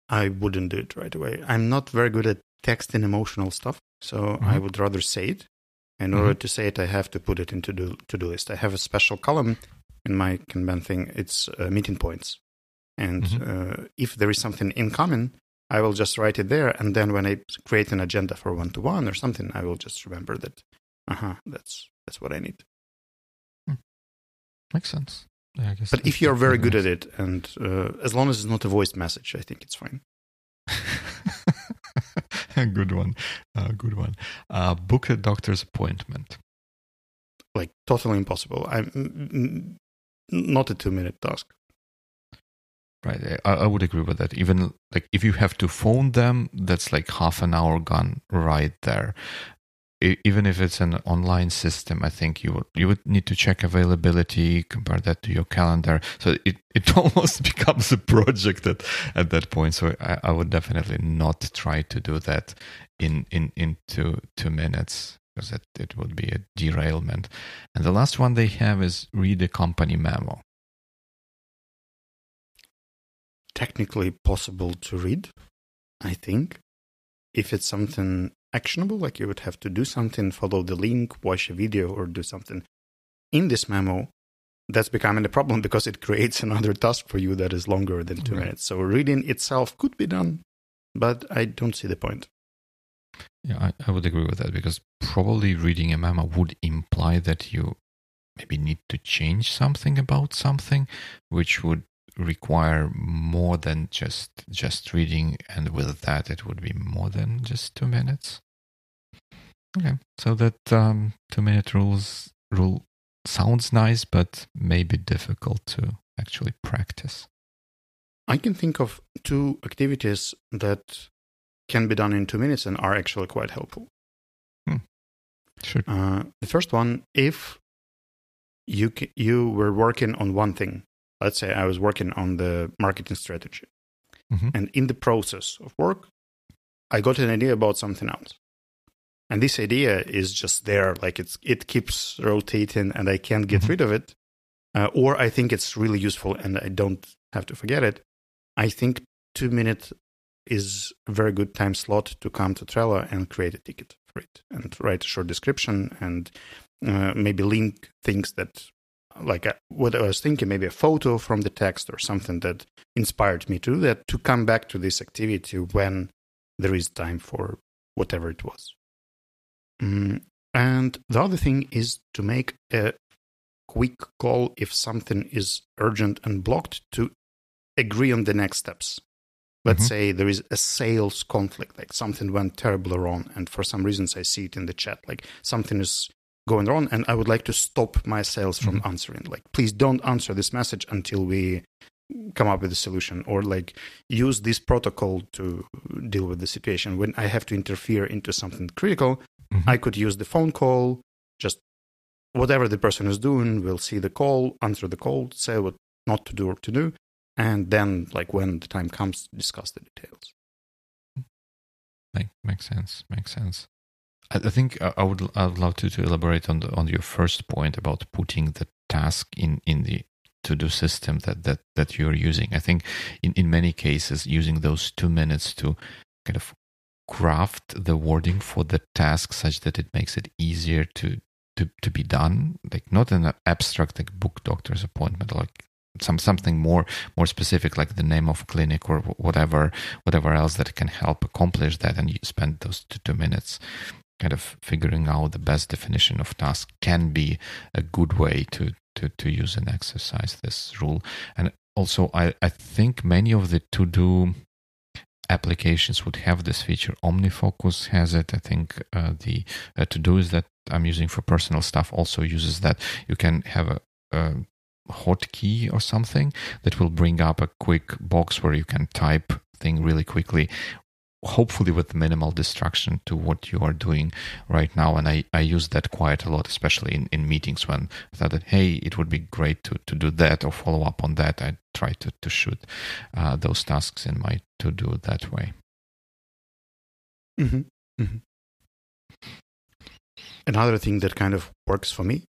I wouldn't do it right away. I'm not very good at text and emotional stuff, so mm-hmm. I would rather say it. In mm-hmm. order to say it, I have to put it into the to-do list. I have a special column in my Kanban thing. It's uh, meeting points, and mm-hmm. uh, if there is something in common, I will just write it there. And then when I create an agenda for one-to-one or something, I will just remember that. Uh huh. That's that's what I need. Hmm. Makes sense. Yeah, I guess but if you're very good at it, and uh, as long as it's not a voice message, I think it's fine. good one, uh, good one. Uh, book a doctor's appointment. Like totally impossible. I'm not a two-minute task. Right, I, I would agree with that. Even like if you have to phone them, that's like half an hour gone right there even if it's an online system, I think you would you would need to check availability, compare that to your calendar. So it, it almost becomes a project at, at that point. So I, I would definitely not try to do that in in in two two minutes because it, it would be a derailment. And the last one they have is read a company memo. Technically possible to read, I think. If it's something actionable, like you would have to do something, follow the link, watch a video, or do something. In this memo, that's becoming a problem because it creates another task for you that is longer than two right. minutes. So reading itself could be done, but I don't see the point. Yeah, I, I would agree with that because probably reading a memo would imply that you maybe need to change something about something, which would require more than just just reading and with that it would be more than just two minutes? Okay so that um, two minute rules rule sounds nice but may be difficult to actually practice. I can think of two activities that can be done in two minutes and are actually quite helpful. Hmm. sure. Uh, the first one if you you were working on one thing let's say I was working on the marketing strategy. Mm-hmm. And in the process of work, I got an idea about something else. And this idea is just there, like it's it keeps rotating and I can't get mm-hmm. rid of it. Uh, or I think it's really useful and I don't have to forget it. I think two minutes is a very good time slot to come to Trello and create a ticket for it and write a short description and uh, maybe link things that like a, what I was thinking, maybe a photo from the text or something that inspired me to do that, to come back to this activity when there is time for whatever it was. Mm, and the other thing is to make a quick call if something is urgent and blocked to agree on the next steps. Let's mm-hmm. say there is a sales conflict, like something went terribly wrong, and for some reasons I see it in the chat, like something is going wrong, and I would like to stop my sales from mm-hmm. answering. Like, please don't answer this message until we come up with a solution, or like use this protocol to deal with the situation. When I have to interfere into something critical, mm-hmm. I could use the phone call, just whatever the person is doing, we'll see the call, answer the call, say what not to do or to do, and then like when the time comes, discuss the details. Make, makes sense. Makes sense. I, think I would I would love to, to elaborate on the on your first point about putting the task in in the to do system that that that you're using. I think in in many cases using those two minutes to kind of craft the wording for the task such that it makes it easier to to to be done like not an abstract like book doctor's appointment like some something more more specific like the name of clinic or whatever whatever else that can help accomplish that and you spend those two, two minutes kind of figuring out the best definition of task can be a good way to to to use and exercise this rule and also i i think many of the to do applications would have this feature. OmniFocus has it. I think uh, the uh, to-dos that I'm using for personal stuff also uses that. You can have a, a hotkey or something that will bring up a quick box where you can type thing really quickly hopefully with minimal distraction to what you are doing right now. And I, I use that quite a lot, especially in, in meetings when I thought that, hey, it would be great to, to do that or follow up on that. I try to, to shoot uh, those tasks in my to do that way. Mm-hmm. Mm-hmm. Another thing that kind of works for me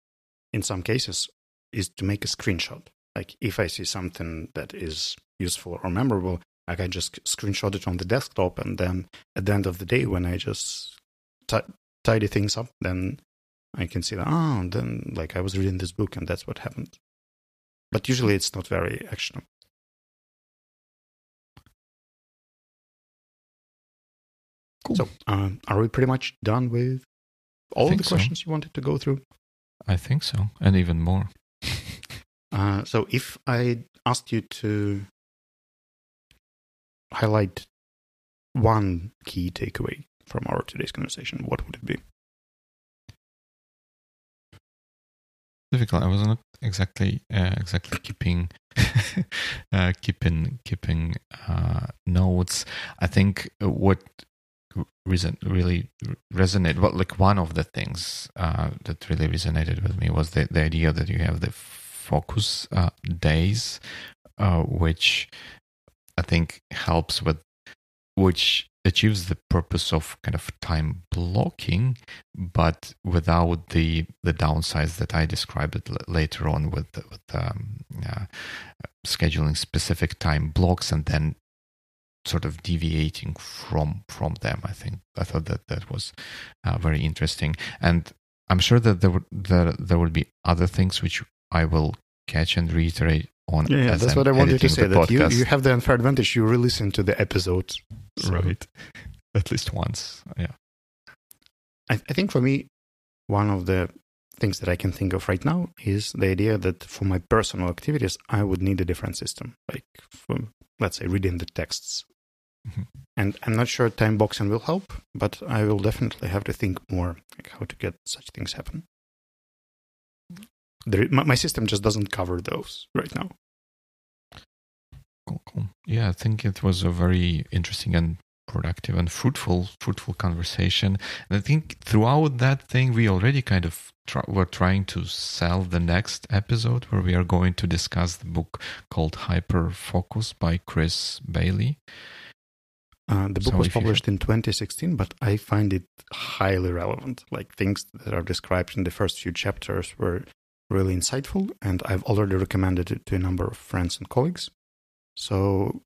in some cases is to make a screenshot. Like if I see something that is useful or memorable, I can just screenshot it on the desktop, and then at the end of the day, when I just t- tidy things up, then I can see that, oh, then like I was reading this book, and that's what happened. But usually it's not very actionable. Cool. So, uh, are we pretty much done with all the questions so. you wanted to go through? I think so, and even more. uh, so, if I asked you to highlight one key takeaway from our today's conversation, what would it be? Difficult. I was not exactly uh, exactly keeping uh, keeping keeping uh, notes. I think what reason really resonated well like one of the things uh, that really resonated with me was the, the idea that you have the focus uh, days uh, which I think helps with which achieves the purpose of kind of time blocking, but without the the downsides that I described l- later on with with um, uh, scheduling specific time blocks and then sort of deviating from from them. I think I thought that that was uh, very interesting, and I'm sure that there there there will be other things which I will catch and reiterate on. Yeah, yeah that's what I wanted to say. That you, you have the unfair advantage. You re-listen to the episode, so. right? At least once. Yeah. I, I think for me, one of the things that I can think of right now is the idea that for my personal activities, I would need a different system, like for, let's say reading the texts. Mm-hmm. And I'm not sure time boxing will help, but I will definitely have to think more like how to get such things happen there, my, my system just doesn't cover those right now. Cool, cool. Yeah, I think it was a very interesting and productive and fruitful, fruitful conversation. And I think throughout that thing, we already kind of try, were trying to sell the next episode where we are going to discuss the book called Hyperfocus by Chris Bailey. Uh, the book so was published in 2016, but I find it highly relevant. Like things that are described in the first few chapters were really insightful, and I've already recommended it to a number of friends and colleagues. So,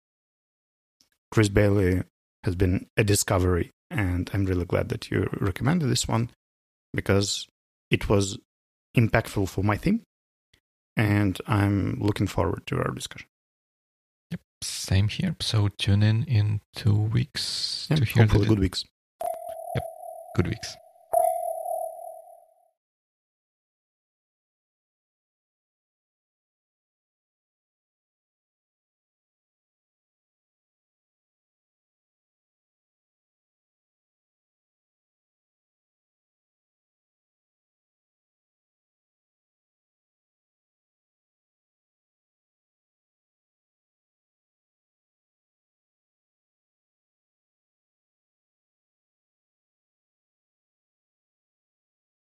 Chris Bailey has been a discovery, and I'm really glad that you recommended this one because it was impactful for my team, and I'm looking forward to our discussion. Yep, same here. So tune in in two weeks to hear hopefully the good weeks. Yep, good weeks.